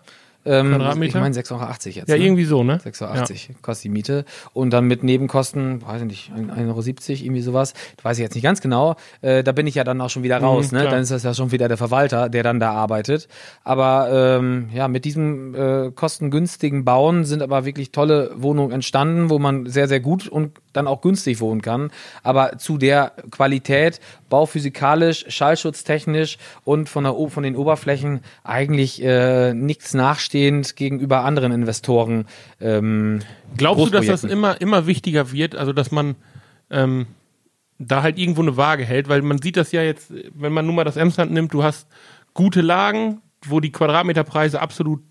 Speaker 4: Ähm,
Speaker 3: Quadratmeter?
Speaker 4: Ich meine 6,80 Euro jetzt.
Speaker 3: Ja,
Speaker 4: ne?
Speaker 3: irgendwie so, ne?
Speaker 4: 6,80 Euro kostet die Miete. Und dann mit Nebenkosten, weiß ich nicht, 1,70 Euro, irgendwie sowas. Weiß ich jetzt nicht ganz genau. Äh, da bin ich ja dann auch schon wieder raus. ne?
Speaker 3: klar.
Speaker 4: Dann ist das ja schon wieder der Verwalter, der dann da arbeitet. Aber ähm, ja, mit diesem äh, kostengünstigen Bauen sind aber wirklich tolle Wohnungen entstanden, wo man sehr, sehr gut und dann auch günstig wohnen kann. Aber zu der Qualität, bauphysikalisch, schallschutztechnisch und von, der, von den Oberflächen eigentlich äh, nichts nachstehend gegenüber anderen Investoren. Ähm,
Speaker 3: Glaubst du, dass das immer, immer wichtiger wird? Also, dass man ähm, da halt irgendwo eine Waage hält? Weil man sieht das ja jetzt, wenn man nur mal das Emsland nimmt, du hast gute Lagen, wo die Quadratmeterpreise absolut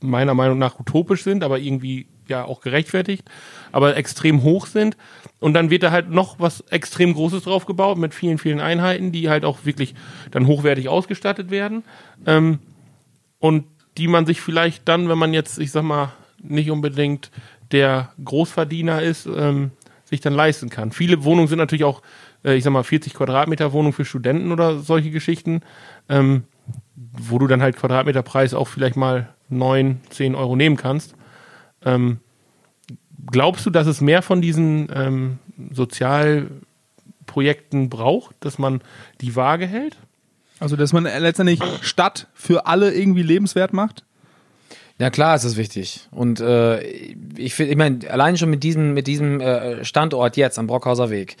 Speaker 3: meiner Meinung nach utopisch sind, aber irgendwie ja auch gerechtfertigt, aber extrem hoch sind. Und dann wird da halt noch was extrem Großes drauf gebaut mit vielen, vielen Einheiten, die halt auch wirklich dann hochwertig ausgestattet werden. Ähm, und die man sich vielleicht dann, wenn man jetzt, ich sag mal, nicht unbedingt der Großverdiener ist, ähm, sich dann leisten kann. Viele Wohnungen sind natürlich auch, äh, ich sag mal, 40 Quadratmeter Wohnung für Studenten oder solche Geschichten, ähm, wo du dann halt Quadratmeterpreis auch vielleicht mal 9, 10 Euro nehmen kannst. Ähm, glaubst du, dass es mehr von diesen ähm, Sozialprojekten braucht, dass man die Waage hält?
Speaker 1: Also, dass man letztendlich Stadt für alle irgendwie lebenswert macht?
Speaker 4: Ja klar, ist das wichtig. Und äh, ich finde, ich meine, allein schon mit diesem, mit diesem äh, Standort jetzt am Brockhauser Weg,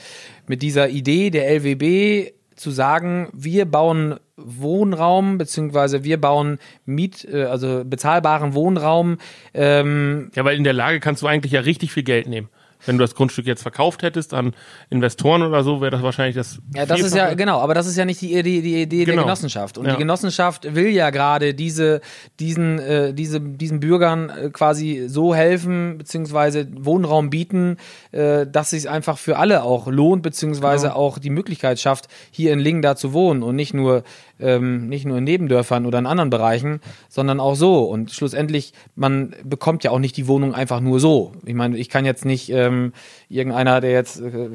Speaker 4: mit dieser Idee der LWB zu sagen, wir bauen Wohnraum beziehungsweise wir bauen Miet, äh, also bezahlbaren Wohnraum. Ähm,
Speaker 3: Ja, weil in der Lage kannst du eigentlich ja richtig viel Geld nehmen. Wenn du das Grundstück jetzt verkauft hättest an Investoren oder so, wäre das wahrscheinlich das.
Speaker 4: Ja, das ist ja, genau, aber das ist ja nicht die, die, die Idee der
Speaker 3: Genau.
Speaker 4: Genossenschaft. Und
Speaker 3: Ja.
Speaker 4: die Genossenschaft will ja gerade diese, diesen, äh, diese, diesen Bürgern äh, quasi so helfen, beziehungsweise Wohnraum bieten, äh, dass es sich einfach für alle auch lohnt, beziehungsweise
Speaker 3: Genau.
Speaker 4: auch die Möglichkeit schafft, hier in Lingen da zu wohnen und nicht nur, ähm, nicht nur in Nebendörfern oder in anderen Bereichen, sondern auch so. Und schlussendlich, man bekommt ja auch nicht die Wohnung einfach nur so. Ich meine, ich kann jetzt nicht ähm, irgendeiner, der jetzt äh,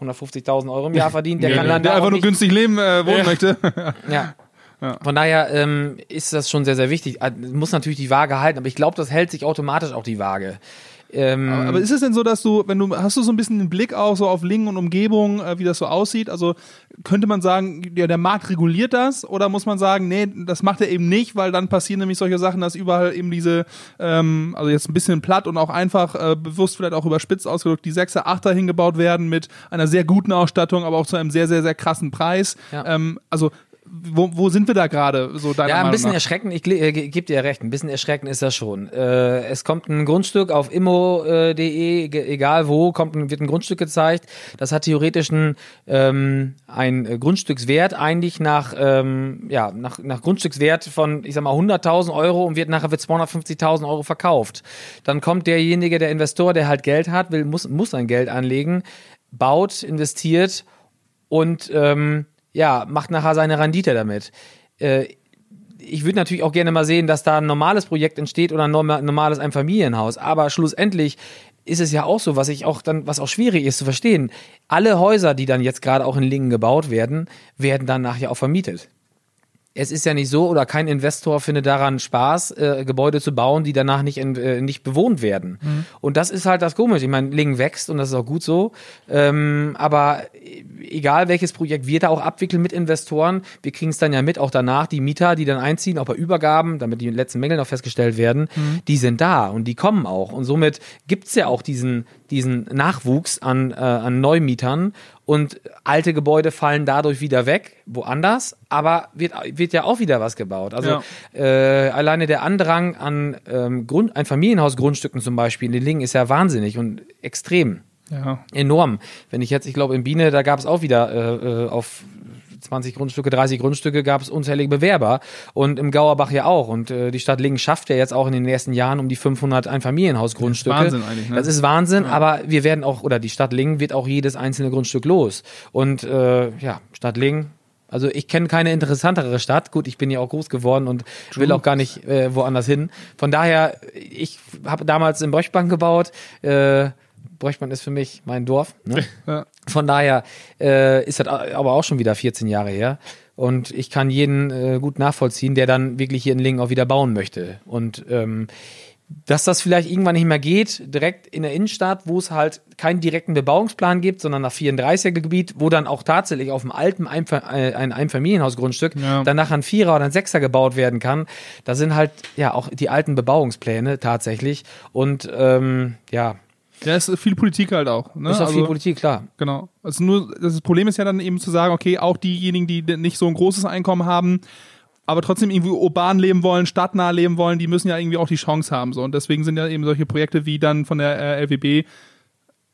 Speaker 4: 150.000 Euro im Jahr verdient, der
Speaker 3: Nee,
Speaker 4: kann dann
Speaker 1: Der
Speaker 4: da
Speaker 1: einfach nur günstig leben äh, wohnen
Speaker 3: Ja.
Speaker 1: möchte.
Speaker 4: ja. Von daher ähm, ist das schon sehr, sehr wichtig. Äh, Muss natürlich die Waage halten, aber ich glaube, das hält sich automatisch auch die Waage. Ähm,
Speaker 1: Aber ist es denn so, dass du, wenn du, hast du so ein bisschen den Blick auch so auf Lingen und Umgebung, äh, wie das so aussieht? Also könnte man sagen, ja, der Markt reguliert das oder muss man sagen, nee, das macht er eben nicht, weil dann passieren nämlich solche Sachen, dass überall eben diese, ähm, also jetzt ein bisschen platt und auch einfach äh, bewusst vielleicht auch überspitzt ausgedrückt, die Sechser, Achter hingebaut werden mit einer sehr guten Ausstattung, aber auch zu einem sehr, sehr, sehr krassen Preis.
Speaker 4: Ja.
Speaker 1: Ähm, also wo, wo sind wir da gerade, so deiner
Speaker 4: ja, ein
Speaker 1: Meinung
Speaker 4: bisschen
Speaker 1: nach?
Speaker 4: erschreckend, ich äh, ge- gebe dir recht, ein bisschen erschreckend ist das schon. Äh, es kommt ein Grundstück auf immo.de, ge- egal wo, kommt ein, wird ein Grundstück gezeigt. Das hat theoretisch ein, ähm, ein äh, Grundstückswert eigentlich nach, ähm, ja, nach, nach Grundstückswert von, ich sag mal, 100.000 Euro und wird nachher für 250.000 Euro verkauft. Dann kommt derjenige, der Investor, der halt Geld hat, will, muss, muss sein Geld anlegen, baut, investiert und ähm, ja, macht nachher seine Rendite damit. Äh, ich würde natürlich auch gerne mal sehen, dass da ein normales Projekt entsteht oder ein norma- normales Einfamilienhaus. Aber schlussendlich ist es ja auch so, was ich auch dann, was auch schwierig ist zu verstehen. Alle Häuser, die dann jetzt gerade auch in Lingen gebaut werden, werden dann nachher auch vermietet es ist ja nicht so, oder kein Investor findet daran Spaß, äh, Gebäude zu bauen, die danach nicht, in, äh, nicht bewohnt werden. Mhm. Und das ist halt das Komische. Ich meine, Lingen wächst und das ist auch gut so. Ähm, aber egal welches Projekt wir da auch abwickeln mit Investoren, wir kriegen es dann ja mit, auch danach, die Mieter, die dann einziehen, auch bei Übergaben, damit die letzten Mängel noch festgestellt werden, mhm. die sind da und die kommen auch. Und somit gibt's ja auch diesen, diesen Nachwuchs an, äh, an Neumietern und alte Gebäude fallen dadurch wieder weg, woanders, aber wird, wird ja auch wieder was gebaut. Also ja. äh, alleine der Andrang an ähm, Grund, ein Familienhausgrundstücken zum Beispiel in den Lingen ist ja wahnsinnig und extrem. Ja. Enorm. Wenn ich jetzt, ich glaube, in Biene, da gab es auch wieder äh, äh auf 20 Grundstücke, 30 Grundstücke gab es unzählige Bewerber und im Gauerbach ja auch. Und äh, die Stadt Lingen schafft ja jetzt auch in den nächsten Jahren um die 500 Einfamilienhausgrundstücke. Das ist Wahnsinn eigentlich. Ne? Das ist Wahnsinn, ja. aber wir werden auch, oder die Stadt Lingen wird auch jedes einzelne Grundstück los. Und äh, ja, Stadt Lingen, also ich kenne keine interessantere Stadt. Gut, ich bin ja auch groß geworden und True. will auch gar nicht äh, woanders hin. Von daher, ich habe damals in Boschbank gebaut. Äh, Bräuchmann ist für mich mein Dorf. Ne? Ja. Von daher äh, ist das aber auch schon wieder 14 Jahre her. Und ich kann jeden äh, gut nachvollziehen, der dann wirklich hier in Lingen auch wieder bauen möchte. Und ähm, dass das vielleicht irgendwann nicht mehr geht, direkt in der Innenstadt, wo es halt keinen direkten Bebauungsplan gibt, sondern nach 34er Gebiet, wo dann auch tatsächlich auf dem alten Einver äh, ein Einfamilienhausgrundstück ja. danach ein Vierer oder ein Sechser gebaut werden kann. Da sind halt ja auch die alten Bebauungspläne tatsächlich. Und ähm, ja,
Speaker 1: ja, ist viel Politik halt auch. Ne?
Speaker 4: Ist auch also, viel Politik, klar.
Speaker 1: Genau. Also nur, das Problem ist ja dann eben zu sagen, okay, auch diejenigen, die nicht so ein großes Einkommen haben, aber trotzdem irgendwie urban leben wollen, stadtnah leben wollen, die müssen ja irgendwie auch die Chance haben. So. Und deswegen sind ja eben solche Projekte wie dann von der äh, LWB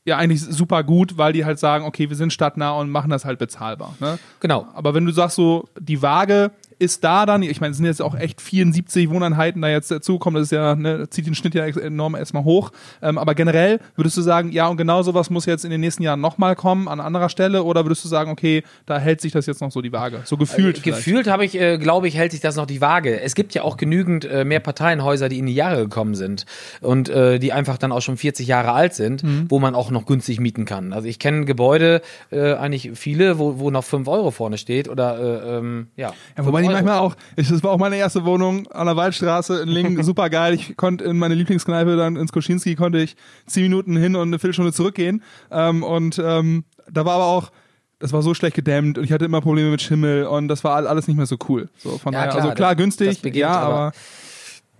Speaker 1: ja eigentlich super gut, weil die halt sagen, okay, wir sind stadtnah und machen das halt bezahlbar. Ne?
Speaker 4: Genau.
Speaker 1: Aber wenn du sagst so, die Waage ist da dann, ich meine, es sind jetzt auch echt 74 Wohneinheiten da jetzt dazugekommen, das ist ja, ne, zieht den Schnitt ja enorm erstmal hoch. Ähm, aber generell würdest du sagen, ja, und genau sowas muss jetzt in den nächsten Jahren nochmal kommen an anderer Stelle oder würdest du sagen, okay, da hält sich das jetzt noch so die Waage? So gefühlt. Äh,
Speaker 4: gefühlt habe ich, äh, glaube ich, hält sich das noch die Waage. Es gibt ja auch genügend äh, mehr Parteienhäuser, die in die Jahre gekommen sind und äh, die einfach dann auch schon 40 Jahre alt sind, mhm. wo man auch noch günstig mieten kann. Also ich kenne Gebäude, äh, eigentlich viele, wo, wo noch 5 Euro vorne steht oder äh, ähm, ja.
Speaker 1: ja wobei die manchmal auch, ich, das war auch meine erste Wohnung an der Waldstraße in Lingen, super geil. Ich konnte in meine Lieblingskneipe dann ins Koschinski konnte ich zehn Minuten hin und eine Viertelstunde zurückgehen. Ähm, und ähm, da war aber auch, das war so schlecht gedämmt und ich hatte immer Probleme mit Schimmel und das war alles nicht mehr so cool. So von ja, daher, klar, also klar günstig, ja, aber, aber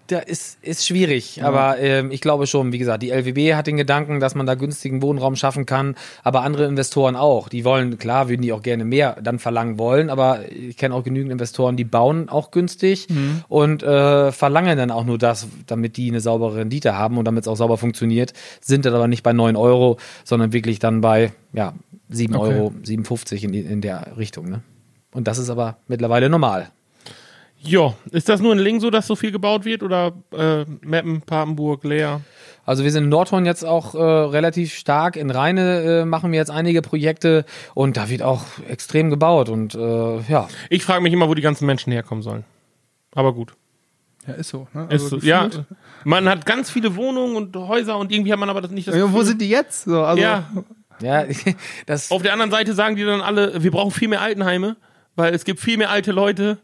Speaker 4: da ist, ist schwierig, ja. aber ähm, ich glaube schon, wie gesagt, die LWB hat den Gedanken, dass man da günstigen Wohnraum schaffen kann, aber andere Investoren auch. Die wollen, klar, würden die auch gerne mehr dann verlangen wollen, aber ich kenne auch genügend Investoren, die bauen auch günstig mhm. und äh, verlangen dann auch nur das, damit die eine saubere Rendite haben und damit es auch sauber funktioniert, sind dann aber nicht bei 9 Euro, sondern wirklich dann bei ja, 7 okay. Euro, 57 in, in der Richtung. Ne? Und das ist aber mittlerweile normal.
Speaker 3: Ja, ist das nur in Ling so, dass so viel gebaut wird oder äh, Meppen, Papenburg, Leer?
Speaker 4: Also wir sind in Nordhorn jetzt auch äh, relativ stark. In Rheine äh, machen wir jetzt einige Projekte und da wird auch extrem gebaut und äh, ja.
Speaker 3: Ich frage mich immer, wo die ganzen Menschen herkommen sollen. Aber gut.
Speaker 1: Ja, ist so. Ne?
Speaker 3: Also ist so. Ja, man hat ganz viele Wohnungen und Häuser und irgendwie hat man aber das nicht das
Speaker 1: ja, Wo sind die jetzt? So,
Speaker 3: also ja.
Speaker 4: ja das
Speaker 3: Auf der anderen Seite sagen die dann alle, wir brauchen viel mehr Altenheime, weil es gibt viel mehr alte Leute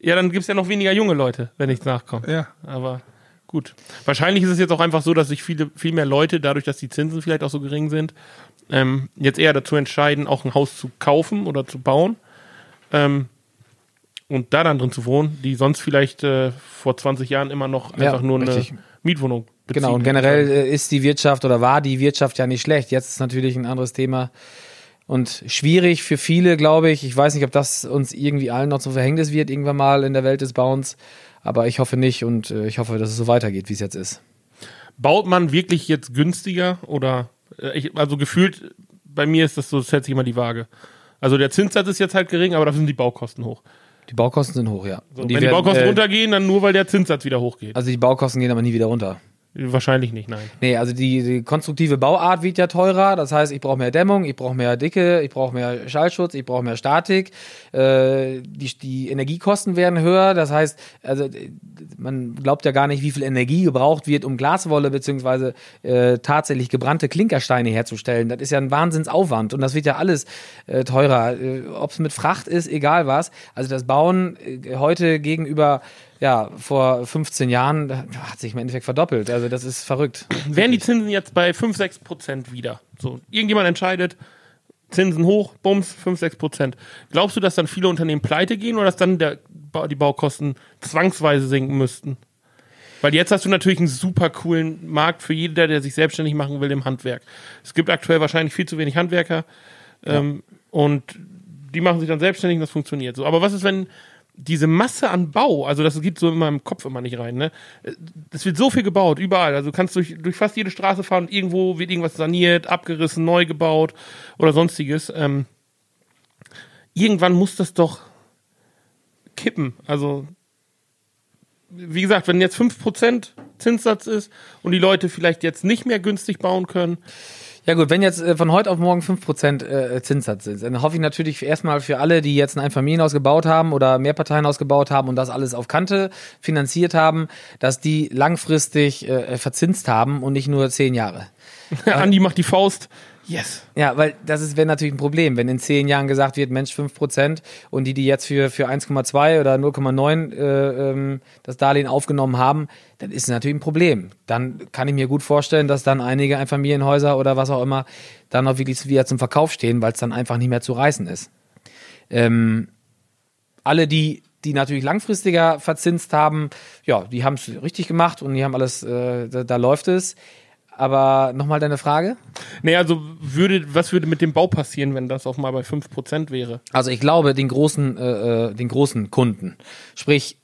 Speaker 3: ja, dann gibt es ja noch weniger junge Leute, wenn nichts nachkommt.
Speaker 1: Ja.
Speaker 3: Aber gut. Wahrscheinlich ist es jetzt auch einfach so, dass sich viele, viel mehr Leute, dadurch, dass die Zinsen vielleicht auch so gering sind, ähm, jetzt eher dazu entscheiden, auch ein Haus zu kaufen oder zu bauen. Ähm, und da dann drin zu wohnen, die sonst vielleicht äh, vor 20 Jahren immer noch ja, einfach nur richtig. eine Mietwohnung
Speaker 4: beziehen. Genau, und generell äh, ist die Wirtschaft oder war die Wirtschaft ja nicht schlecht. Jetzt ist natürlich ein anderes Thema und schwierig für viele, glaube ich. Ich weiß nicht, ob das uns irgendwie allen noch zum Verhängnis wird, irgendwann mal in der Welt des Bauens. Aber ich hoffe nicht und äh, ich hoffe, dass es so weitergeht, wie es jetzt ist.
Speaker 3: Baut man wirklich jetzt günstiger oder äh, ich, also gefühlt bei mir ist das so, das hält sich immer die Waage. Also der Zinssatz ist jetzt halt gering, aber dafür sind die Baukosten hoch.
Speaker 4: Die Baukosten sind hoch, ja.
Speaker 3: So, die wenn werden, die Baukosten äh, runtergehen, dann nur, weil der Zinssatz wieder hochgeht.
Speaker 4: Also die Baukosten gehen aber nie wieder runter.
Speaker 3: Wahrscheinlich nicht, nein.
Speaker 4: Nee, also die, die konstruktive Bauart wird ja teurer. Das heißt, ich brauche mehr Dämmung, ich brauche mehr Dicke, ich brauche mehr Schallschutz, ich brauche mehr Statik. Äh, die, die Energiekosten werden höher. Das heißt, also man glaubt ja gar nicht, wie viel Energie gebraucht wird, um Glaswolle beziehungsweise äh, tatsächlich gebrannte Klinkersteine herzustellen. Das ist ja ein Wahnsinnsaufwand und das wird ja alles äh, teurer. Äh, Ob es mit Fracht ist, egal was. Also das Bauen äh, heute gegenüber ja, vor 15 Jahren hat sich im Endeffekt verdoppelt. Also das ist verrückt.
Speaker 3: Wären die Zinsen jetzt bei 5, 6 Prozent wieder? So, irgendjemand entscheidet, Zinsen hoch, bums, 5, 6 Prozent. Glaubst du, dass dann viele Unternehmen pleite gehen oder dass dann der, die Baukosten zwangsweise sinken müssten? Weil jetzt hast du natürlich einen super coolen Markt für jeder, der sich selbstständig machen will im Handwerk. Es gibt aktuell wahrscheinlich viel zu wenig Handwerker ähm, und die machen sich dann selbstständig und das funktioniert so. Aber was ist, wenn diese Masse an Bau, also das geht so in meinem Kopf immer nicht rein, ne? Es wird so viel gebaut, überall. Also du kannst durch, durch fast jede Straße fahren und irgendwo wird irgendwas saniert, abgerissen, neu gebaut oder sonstiges. Ähm, irgendwann muss das doch kippen. Also, wie gesagt, wenn jetzt 5% Zinssatz ist und die Leute vielleicht jetzt nicht mehr günstig bauen können,
Speaker 4: ja gut, wenn jetzt äh, von heute auf morgen 5% äh, Zinssatz sind, dann hoffe ich natürlich erstmal für alle, die jetzt ein Einfamilienhaus gebaut haben oder Mehrparteienhaus gebaut haben und das alles auf Kante finanziert haben, dass die langfristig äh, verzinst haben und nicht nur zehn Jahre.
Speaker 3: Andi macht die Faust. Yes.
Speaker 4: Ja, weil das ist wäre natürlich ein Problem, wenn in zehn Jahren gesagt wird, Mensch, 5% und die, die jetzt für, für 1,2 oder 0,9 äh, ähm, das Darlehen aufgenommen haben, dann ist es natürlich ein Problem. Dann kann ich mir gut vorstellen, dass dann einige Einfamilienhäuser oder was auch immer dann auch wirklich wieder zum Verkauf stehen, weil es dann einfach nicht mehr zu reißen ist. Ähm, alle, die die natürlich langfristiger verzinst haben, ja, die haben es richtig gemacht und die haben alles, äh, da, da läuft es. Aber nochmal deine Frage?
Speaker 3: Nee, also würde, was würde mit dem Bau passieren, wenn das auf mal bei 5% wäre?
Speaker 4: Also ich glaube, den großen, äh, äh, den großen Kunden, sprich,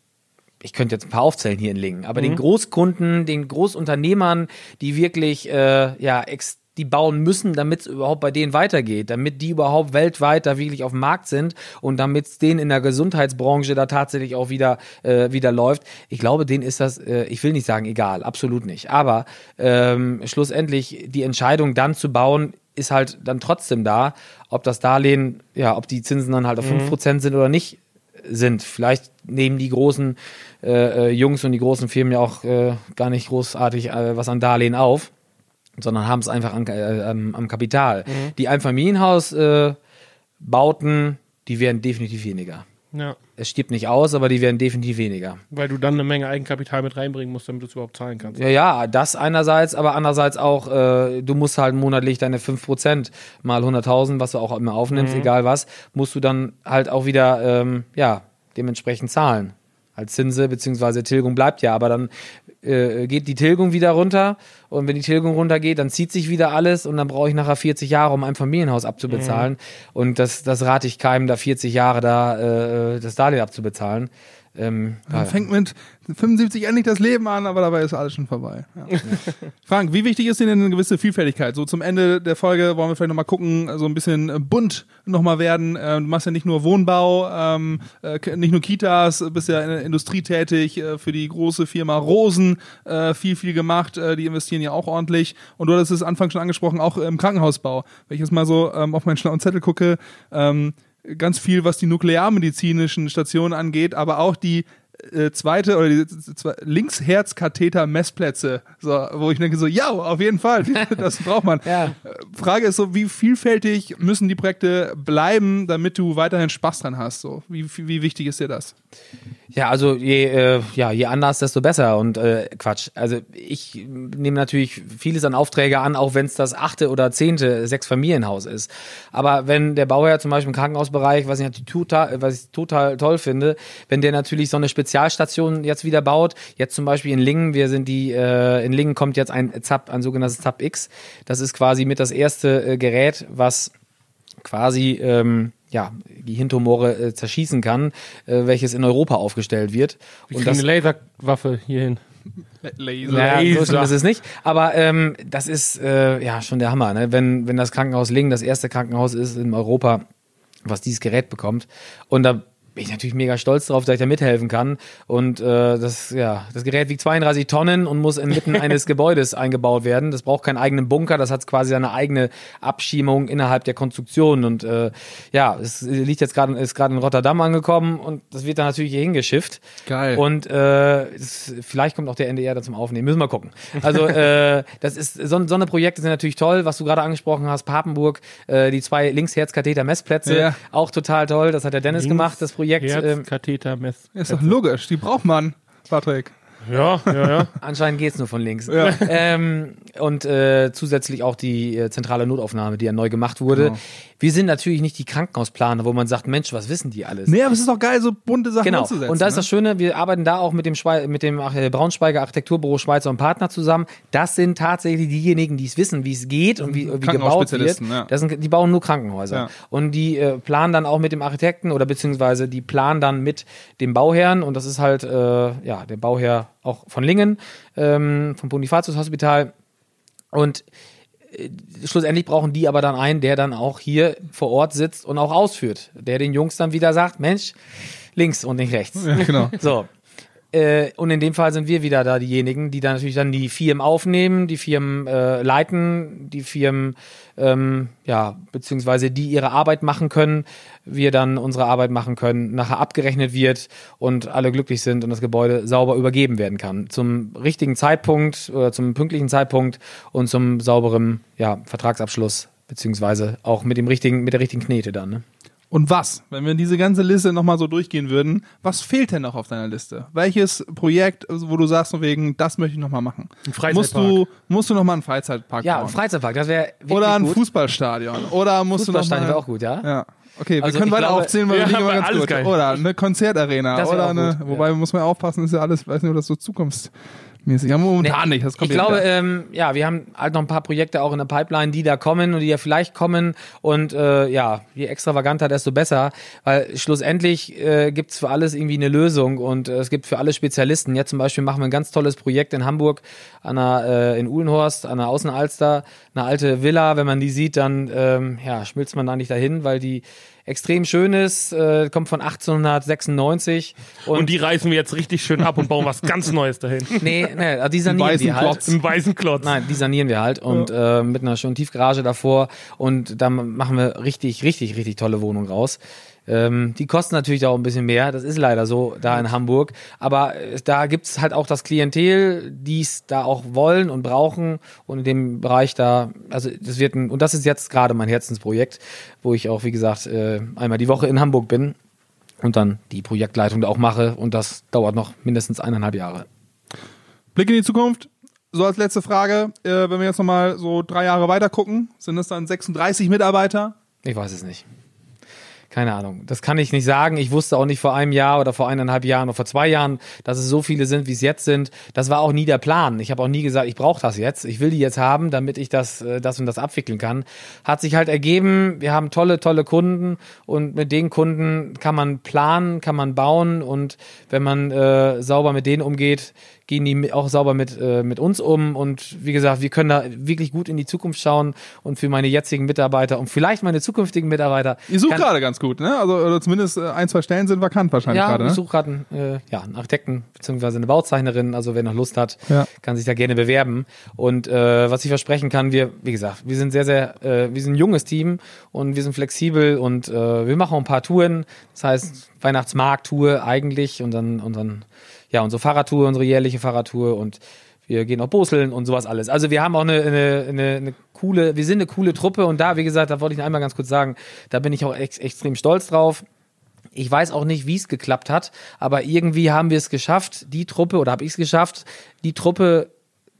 Speaker 4: ich könnte jetzt ein paar aufzählen hier in Lingen, aber mhm. den Großkunden, den Großunternehmern, die wirklich äh, ja ex die bauen müssen, damit es überhaupt bei denen weitergeht, damit die überhaupt weltweit da wirklich auf dem Markt sind und damit es denen in der Gesundheitsbranche da tatsächlich auch wieder äh, wieder läuft. Ich glaube, denen ist das, äh, ich will nicht sagen egal, absolut nicht. Aber ähm, schlussendlich die Entscheidung dann zu bauen, ist halt dann trotzdem da, ob das Darlehen, ja, ob die Zinsen dann halt auf fünf mhm. Prozent sind oder nicht sind. Vielleicht nehmen die großen äh, äh, Jungs und die großen Firmen ja auch äh, gar nicht großartig äh, was an Darlehen auf sondern haben es einfach an, äh, am Kapital. Mhm. Die Einfamilienhausbauten, äh, die werden definitiv weniger.
Speaker 3: Ja.
Speaker 4: Es stirbt nicht aus, aber die werden definitiv weniger.
Speaker 3: Weil du dann eine Menge Eigenkapital mit reinbringen musst, damit du es überhaupt zahlen kannst.
Speaker 4: Ja, ja, das einerseits, aber andererseits auch, äh, du musst halt monatlich deine 5% mal 100.000, was du auch immer aufnimmst, mhm. egal was, musst du dann halt auch wieder, ähm, ja, dementsprechend zahlen. Als Zinse, beziehungsweise Tilgung bleibt ja, aber dann äh, geht die Tilgung wieder runter und wenn die Tilgung runtergeht, dann zieht sich wieder alles und dann brauche ich nachher 40 Jahre, um ein Familienhaus abzubezahlen. Mhm. Und das, das rate ich keinem, da 40 Jahre da äh, das Darlehen abzubezahlen.
Speaker 1: Ähm, Man fängt mit 75 endlich das Leben an, aber dabei ist alles schon vorbei. Ja. Frank, wie wichtig ist dir denn eine gewisse Vielfältigkeit? So zum Ende der Folge wollen wir vielleicht nochmal gucken, so ein bisschen äh, bunt nochmal werden. Ähm, du machst ja nicht nur Wohnbau, ähm, äh, nicht nur Kitas, bist ja in der Industrie tätig, äh, für die große Firma Rosen äh, viel, viel gemacht. Äh, die investieren ja auch ordentlich. Und du hattest es Anfang schon angesprochen, auch im Krankenhausbau. Wenn ich jetzt mal so ähm, auf meinen schlauen Zettel gucke, ähm, ganz viel, was die nuklearmedizinischen Stationen angeht, aber auch die äh, zweite oder die Linksherzkatheter-Messplätze, so, wo ich denke so, ja, auf jeden Fall, das braucht man.
Speaker 4: ja.
Speaker 1: Frage ist so, wie vielfältig müssen die Projekte bleiben, damit du weiterhin Spaß dran hast? So, wie, wie wichtig ist dir das?
Speaker 4: Ja, also je, äh, ja, je anders, desto besser. Und äh, Quatsch. Also ich nehme natürlich vieles an Aufträge an, auch wenn es das achte oder zehnte Sechsfamilienhaus ist. Aber wenn der Bauherr zum Beispiel im Krankenhausbereich, was ich total, was ich total toll finde, wenn der natürlich so eine Spezialstation jetzt wieder baut, jetzt zum Beispiel in Lingen, wir sind die, äh, in Lingen kommt jetzt ein ZAP, ein sogenanntes ZAP X. Das ist quasi mit das erste äh, Gerät, was quasi ähm, ja, die Hirntumore äh, zerschießen kann, äh, welches in Europa aufgestellt wird.
Speaker 3: Wir und das eine Laserwaffe hierhin.
Speaker 4: Laser. Naja, so ist es nicht. Aber ähm, das ist äh, ja schon der Hammer, ne? wenn, wenn das Krankenhaus Lingen das erste Krankenhaus ist in Europa, was dieses Gerät bekommt. Und da bin ich natürlich mega stolz drauf, dass ich da mithelfen kann. Und äh, das, ja, das Gerät wiegt 32 Tonnen und muss inmitten eines Gebäudes eingebaut werden. Das braucht keinen eigenen Bunker, das hat quasi eine eigene Abschiemung innerhalb der Konstruktion. Und äh, ja, es liegt jetzt gerade, ist gerade in Rotterdam angekommen und das wird dann natürlich hier hingeschifft.
Speaker 1: Geil.
Speaker 4: Und äh, es, vielleicht kommt auch der NDR da zum Aufnehmen. Müssen wir gucken. Also äh, das ist so, so eine Projekte sind natürlich toll, was du gerade angesprochen hast, Papenburg, äh, die zwei Linksherzkatheter-Messplätze,
Speaker 1: Ja.
Speaker 4: auch total toll. Das hat der Dennis gemacht, das Projekt. Ähm,
Speaker 3: Herzkatheter Mess.
Speaker 1: Ist doch logisch, die braucht man, Patrick.
Speaker 3: Ja, ja, ja.
Speaker 4: Anscheinend geht's nur von links.
Speaker 1: Ja.
Speaker 4: Ähm, und äh, zusätzlich auch die äh, zentrale Notaufnahme, die ja neu gemacht wurde.
Speaker 1: Genau.
Speaker 4: Wir sind natürlich nicht die Krankenhausplaner, wo man sagt, Mensch, was wissen die alles?
Speaker 1: Nee, aber es ist doch geil, so bunte Sachen
Speaker 4: Genau.
Speaker 1: umzusetzen.
Speaker 4: Und da ist
Speaker 1: ne?
Speaker 4: das Schöne, wir arbeiten da auch mit dem, Schwei mit dem äh, Braunschweiger Architekturbüro Schweizer und Partner zusammen. Das sind tatsächlich diejenigen, die es wissen, wie es geht und wie, wie gebaut wird.
Speaker 1: Ja.
Speaker 4: Das sind, die bauen nur Krankenhäuser.
Speaker 1: Ja.
Speaker 4: Und die äh, planen dann auch mit dem Architekten oder beziehungsweise die planen dann mit dem Bauherrn. Und das ist halt, äh, ja, der Bauherr auch von Lingen, ähm, vom Bonifatius Hospital. Und schlussendlich brauchen die aber dann einen, der dann auch hier vor Ort sitzt und auch ausführt. Der den Jungs dann wieder sagt, Mensch, links und nicht rechts.
Speaker 1: Ja, genau.
Speaker 4: So. Äh, und in dem Fall sind wir wieder da diejenigen, die dann natürlich dann die Firmen aufnehmen, die Firmen äh, leiten, die Firmen, ähm, ja, beziehungsweise die ihre Arbeit machen können, wir dann unsere Arbeit machen können, nachher abgerechnet wird und alle glücklich sind und das Gebäude sauber übergeben werden kann. Zum richtigen Zeitpunkt oder zum pünktlichen Zeitpunkt und zum sauberen ja, Vertragsabschluss, beziehungsweise auch mit dem richtigen, mit der richtigen Knete dann. Ne?
Speaker 1: Und was, wenn wir diese ganze Liste nochmal so durchgehen würden, was fehlt denn noch auf deiner Liste? Welches Projekt, wo du sagst, von wegen, das möchte ich nochmal machen?
Speaker 3: Ein Freizeitpark.
Speaker 1: Musst du, musst du nochmal einen Freizeitpark
Speaker 4: Ja,
Speaker 1: bauen?
Speaker 4: Freizeitpark, das wäre
Speaker 1: Oder ein
Speaker 4: gut.
Speaker 1: Fußballstadion. Oder musst du
Speaker 4: Fußballstein
Speaker 1: noch
Speaker 4: wäre
Speaker 1: mal,
Speaker 4: auch gut, ja?
Speaker 1: Ja. Okay, wir
Speaker 4: Also
Speaker 1: können weiter
Speaker 4: glaube-
Speaker 1: aufzählen, weil
Speaker 3: Ja,
Speaker 1: wir liegen immer ganz gut.
Speaker 3: geil.
Speaker 1: Oder eine Konzertarena. Oder eine, wobei muss man aufpassen, ist ja alles, weiß nicht, ob das so zukunftsmäßig. Ja, momentan nicht. Das kommt
Speaker 4: ich glaube, ähm, ja, wir haben halt noch ein paar Projekte auch in der Pipeline, die da kommen und die ja vielleicht kommen. Und äh, ja, je extravaganter, desto besser. Weil schlussendlich äh, gibt's für alles irgendwie eine Lösung und äh, es gibt für alle Spezialisten. Jetzt zum Beispiel machen wir ein ganz tolles Projekt in Hamburg, an einer, äh, in Uhlenhorst, an der Außenalster, eine alte Villa. Wenn man die sieht, dann ähm, ja, schmilzt man da nicht dahin, weil die extrem schön ist, äh, kommt von 1896
Speaker 3: Und die reißen wir jetzt richtig schön ab und bauen was ganz Neues dahin.
Speaker 4: nee, nee, also die sanieren wir halt.
Speaker 1: Klotz.
Speaker 3: Im weißen Klotz.
Speaker 4: Nein, die sanieren wir halt und äh, mit einer schönen Tiefgarage davor und da machen wir richtig, richtig, richtig tolle Wohnungen raus. Ähm, die kosten natürlich auch ein bisschen mehr, das ist leider so da in Hamburg, aber äh, da gibt's halt auch das Klientel, die es da auch wollen und brauchen und in dem Bereich da, also das wird ein, und das ist jetzt gerade mein Herzensprojekt, wo ich auch, wie gesagt, äh, einmal die Woche in Hamburg bin und dann die Projektleitung da auch mache und das dauert noch mindestens eineinhalb Jahre.
Speaker 1: Blick in die Zukunft. So als letzte Frage, äh, wenn wir jetzt nochmal so drei Jahre weiter gucken, sind es dann 36 Mitarbeiter?
Speaker 4: Ich weiß es nicht. Keine Ahnung. Das kann ich nicht sagen. Ich wusste auch nicht vor einem Jahr oder vor eineinhalb Jahren oder vor zwei Jahren, dass es so viele sind, wie es jetzt sind. Das war auch nie der Plan. Ich habe auch nie gesagt, ich brauche das jetzt. Ich will die jetzt haben, damit ich das, äh, das und das abwickeln kann. Hat sich halt ergeben. Wir haben tolle, tolle Kunden und mit den Kunden kann man planen, kann man bauen und wenn man äh, sauber mit denen umgeht, gehen die auch sauber mit, äh, mit uns um. Und wie gesagt, wir können da wirklich gut in die Zukunft schauen und für meine jetzigen Mitarbeiter und vielleicht meine zukünftigen Mitarbeiter.
Speaker 1: Ihr sucht gerade ganz gut, ne? Also oder zumindest äh, ein, zwei Stellen sind vakant wahrscheinlich
Speaker 4: ja,
Speaker 1: gerade,
Speaker 4: ich
Speaker 1: ne?
Speaker 4: suche gerade einen, äh, ja, einen Architekten beziehungsweise eine Bauzeichnerin. Also wer noch Lust hat,
Speaker 1: Ja.
Speaker 4: kann sich da gerne bewerben. Und äh, was ich versprechen kann, wir, wie gesagt, wir sind sehr, sehr, äh, wir sind ein junges Team und wir sind flexibel und äh, wir machen auch ein paar Touren. Das heißt Weihnachtsmarkt-Tour eigentlich und dann und dann ja unsere Fahrradtour, unsere jährliche Fahrradtour und wir gehen auch Boseln und sowas alles. Also wir haben auch eine, eine, eine, eine coole, wir sind eine coole Truppe und da, wie gesagt, da wollte ich einmal ganz kurz sagen, da bin ich auch ex extrem stolz drauf. Ich weiß auch nicht, wie es geklappt hat, aber irgendwie haben wir es geschafft, die Truppe, oder habe ich es geschafft, die Truppe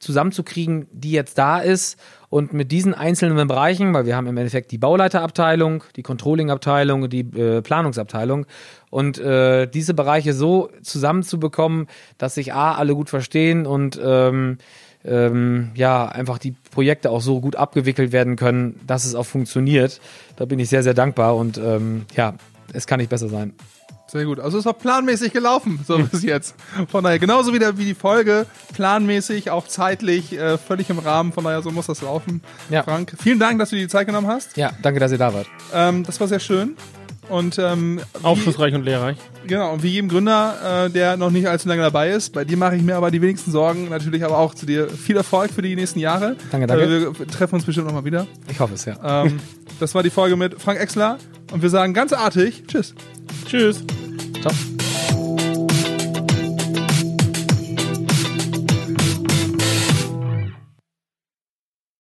Speaker 4: zusammenzukriegen, die jetzt da ist und mit diesen einzelnen Bereichen, weil wir haben im Endeffekt die Bauleiterabteilung, die Controlling-Abteilung, die äh, Planungsabteilung und äh, diese Bereiche so zusammenzubekommen, dass sich A, alle gut verstehen und ähm, ähm, ja, einfach die Projekte auch so gut abgewickelt werden können, dass es auch funktioniert. Da bin ich sehr, sehr dankbar und ähm, ja, es kann nicht besser sein.
Speaker 1: Sehr gut. Also es ist auch planmäßig gelaufen, so bis jetzt. Von daher, genauso wieder wie die Folge, planmäßig, auch zeitlich, äh, völlig im Rahmen. Von daher, so muss das laufen.
Speaker 4: Ja.
Speaker 1: Frank, vielen Dank, dass du dir die Zeit genommen hast.
Speaker 4: Ja, danke, dass ihr da wart.
Speaker 1: Ähm, das war sehr schön. Und ähm,
Speaker 3: Aufschlussreich und lehrreich.
Speaker 1: Genau, und wie jedem Gründer, äh, der noch nicht allzu lange dabei ist, bei dir mache ich mir aber die wenigsten Sorgen. Natürlich aber auch zu dir viel Erfolg für die nächsten Jahre.
Speaker 4: Danke, danke.
Speaker 1: Äh, wir treffen uns bestimmt nochmal wieder.
Speaker 4: Ich hoffe es, ja.
Speaker 1: Ähm, das war die Folge mit Frank Exler und wir sagen ganz artig Tschüss.
Speaker 3: Tschüss.
Speaker 4: Ciao.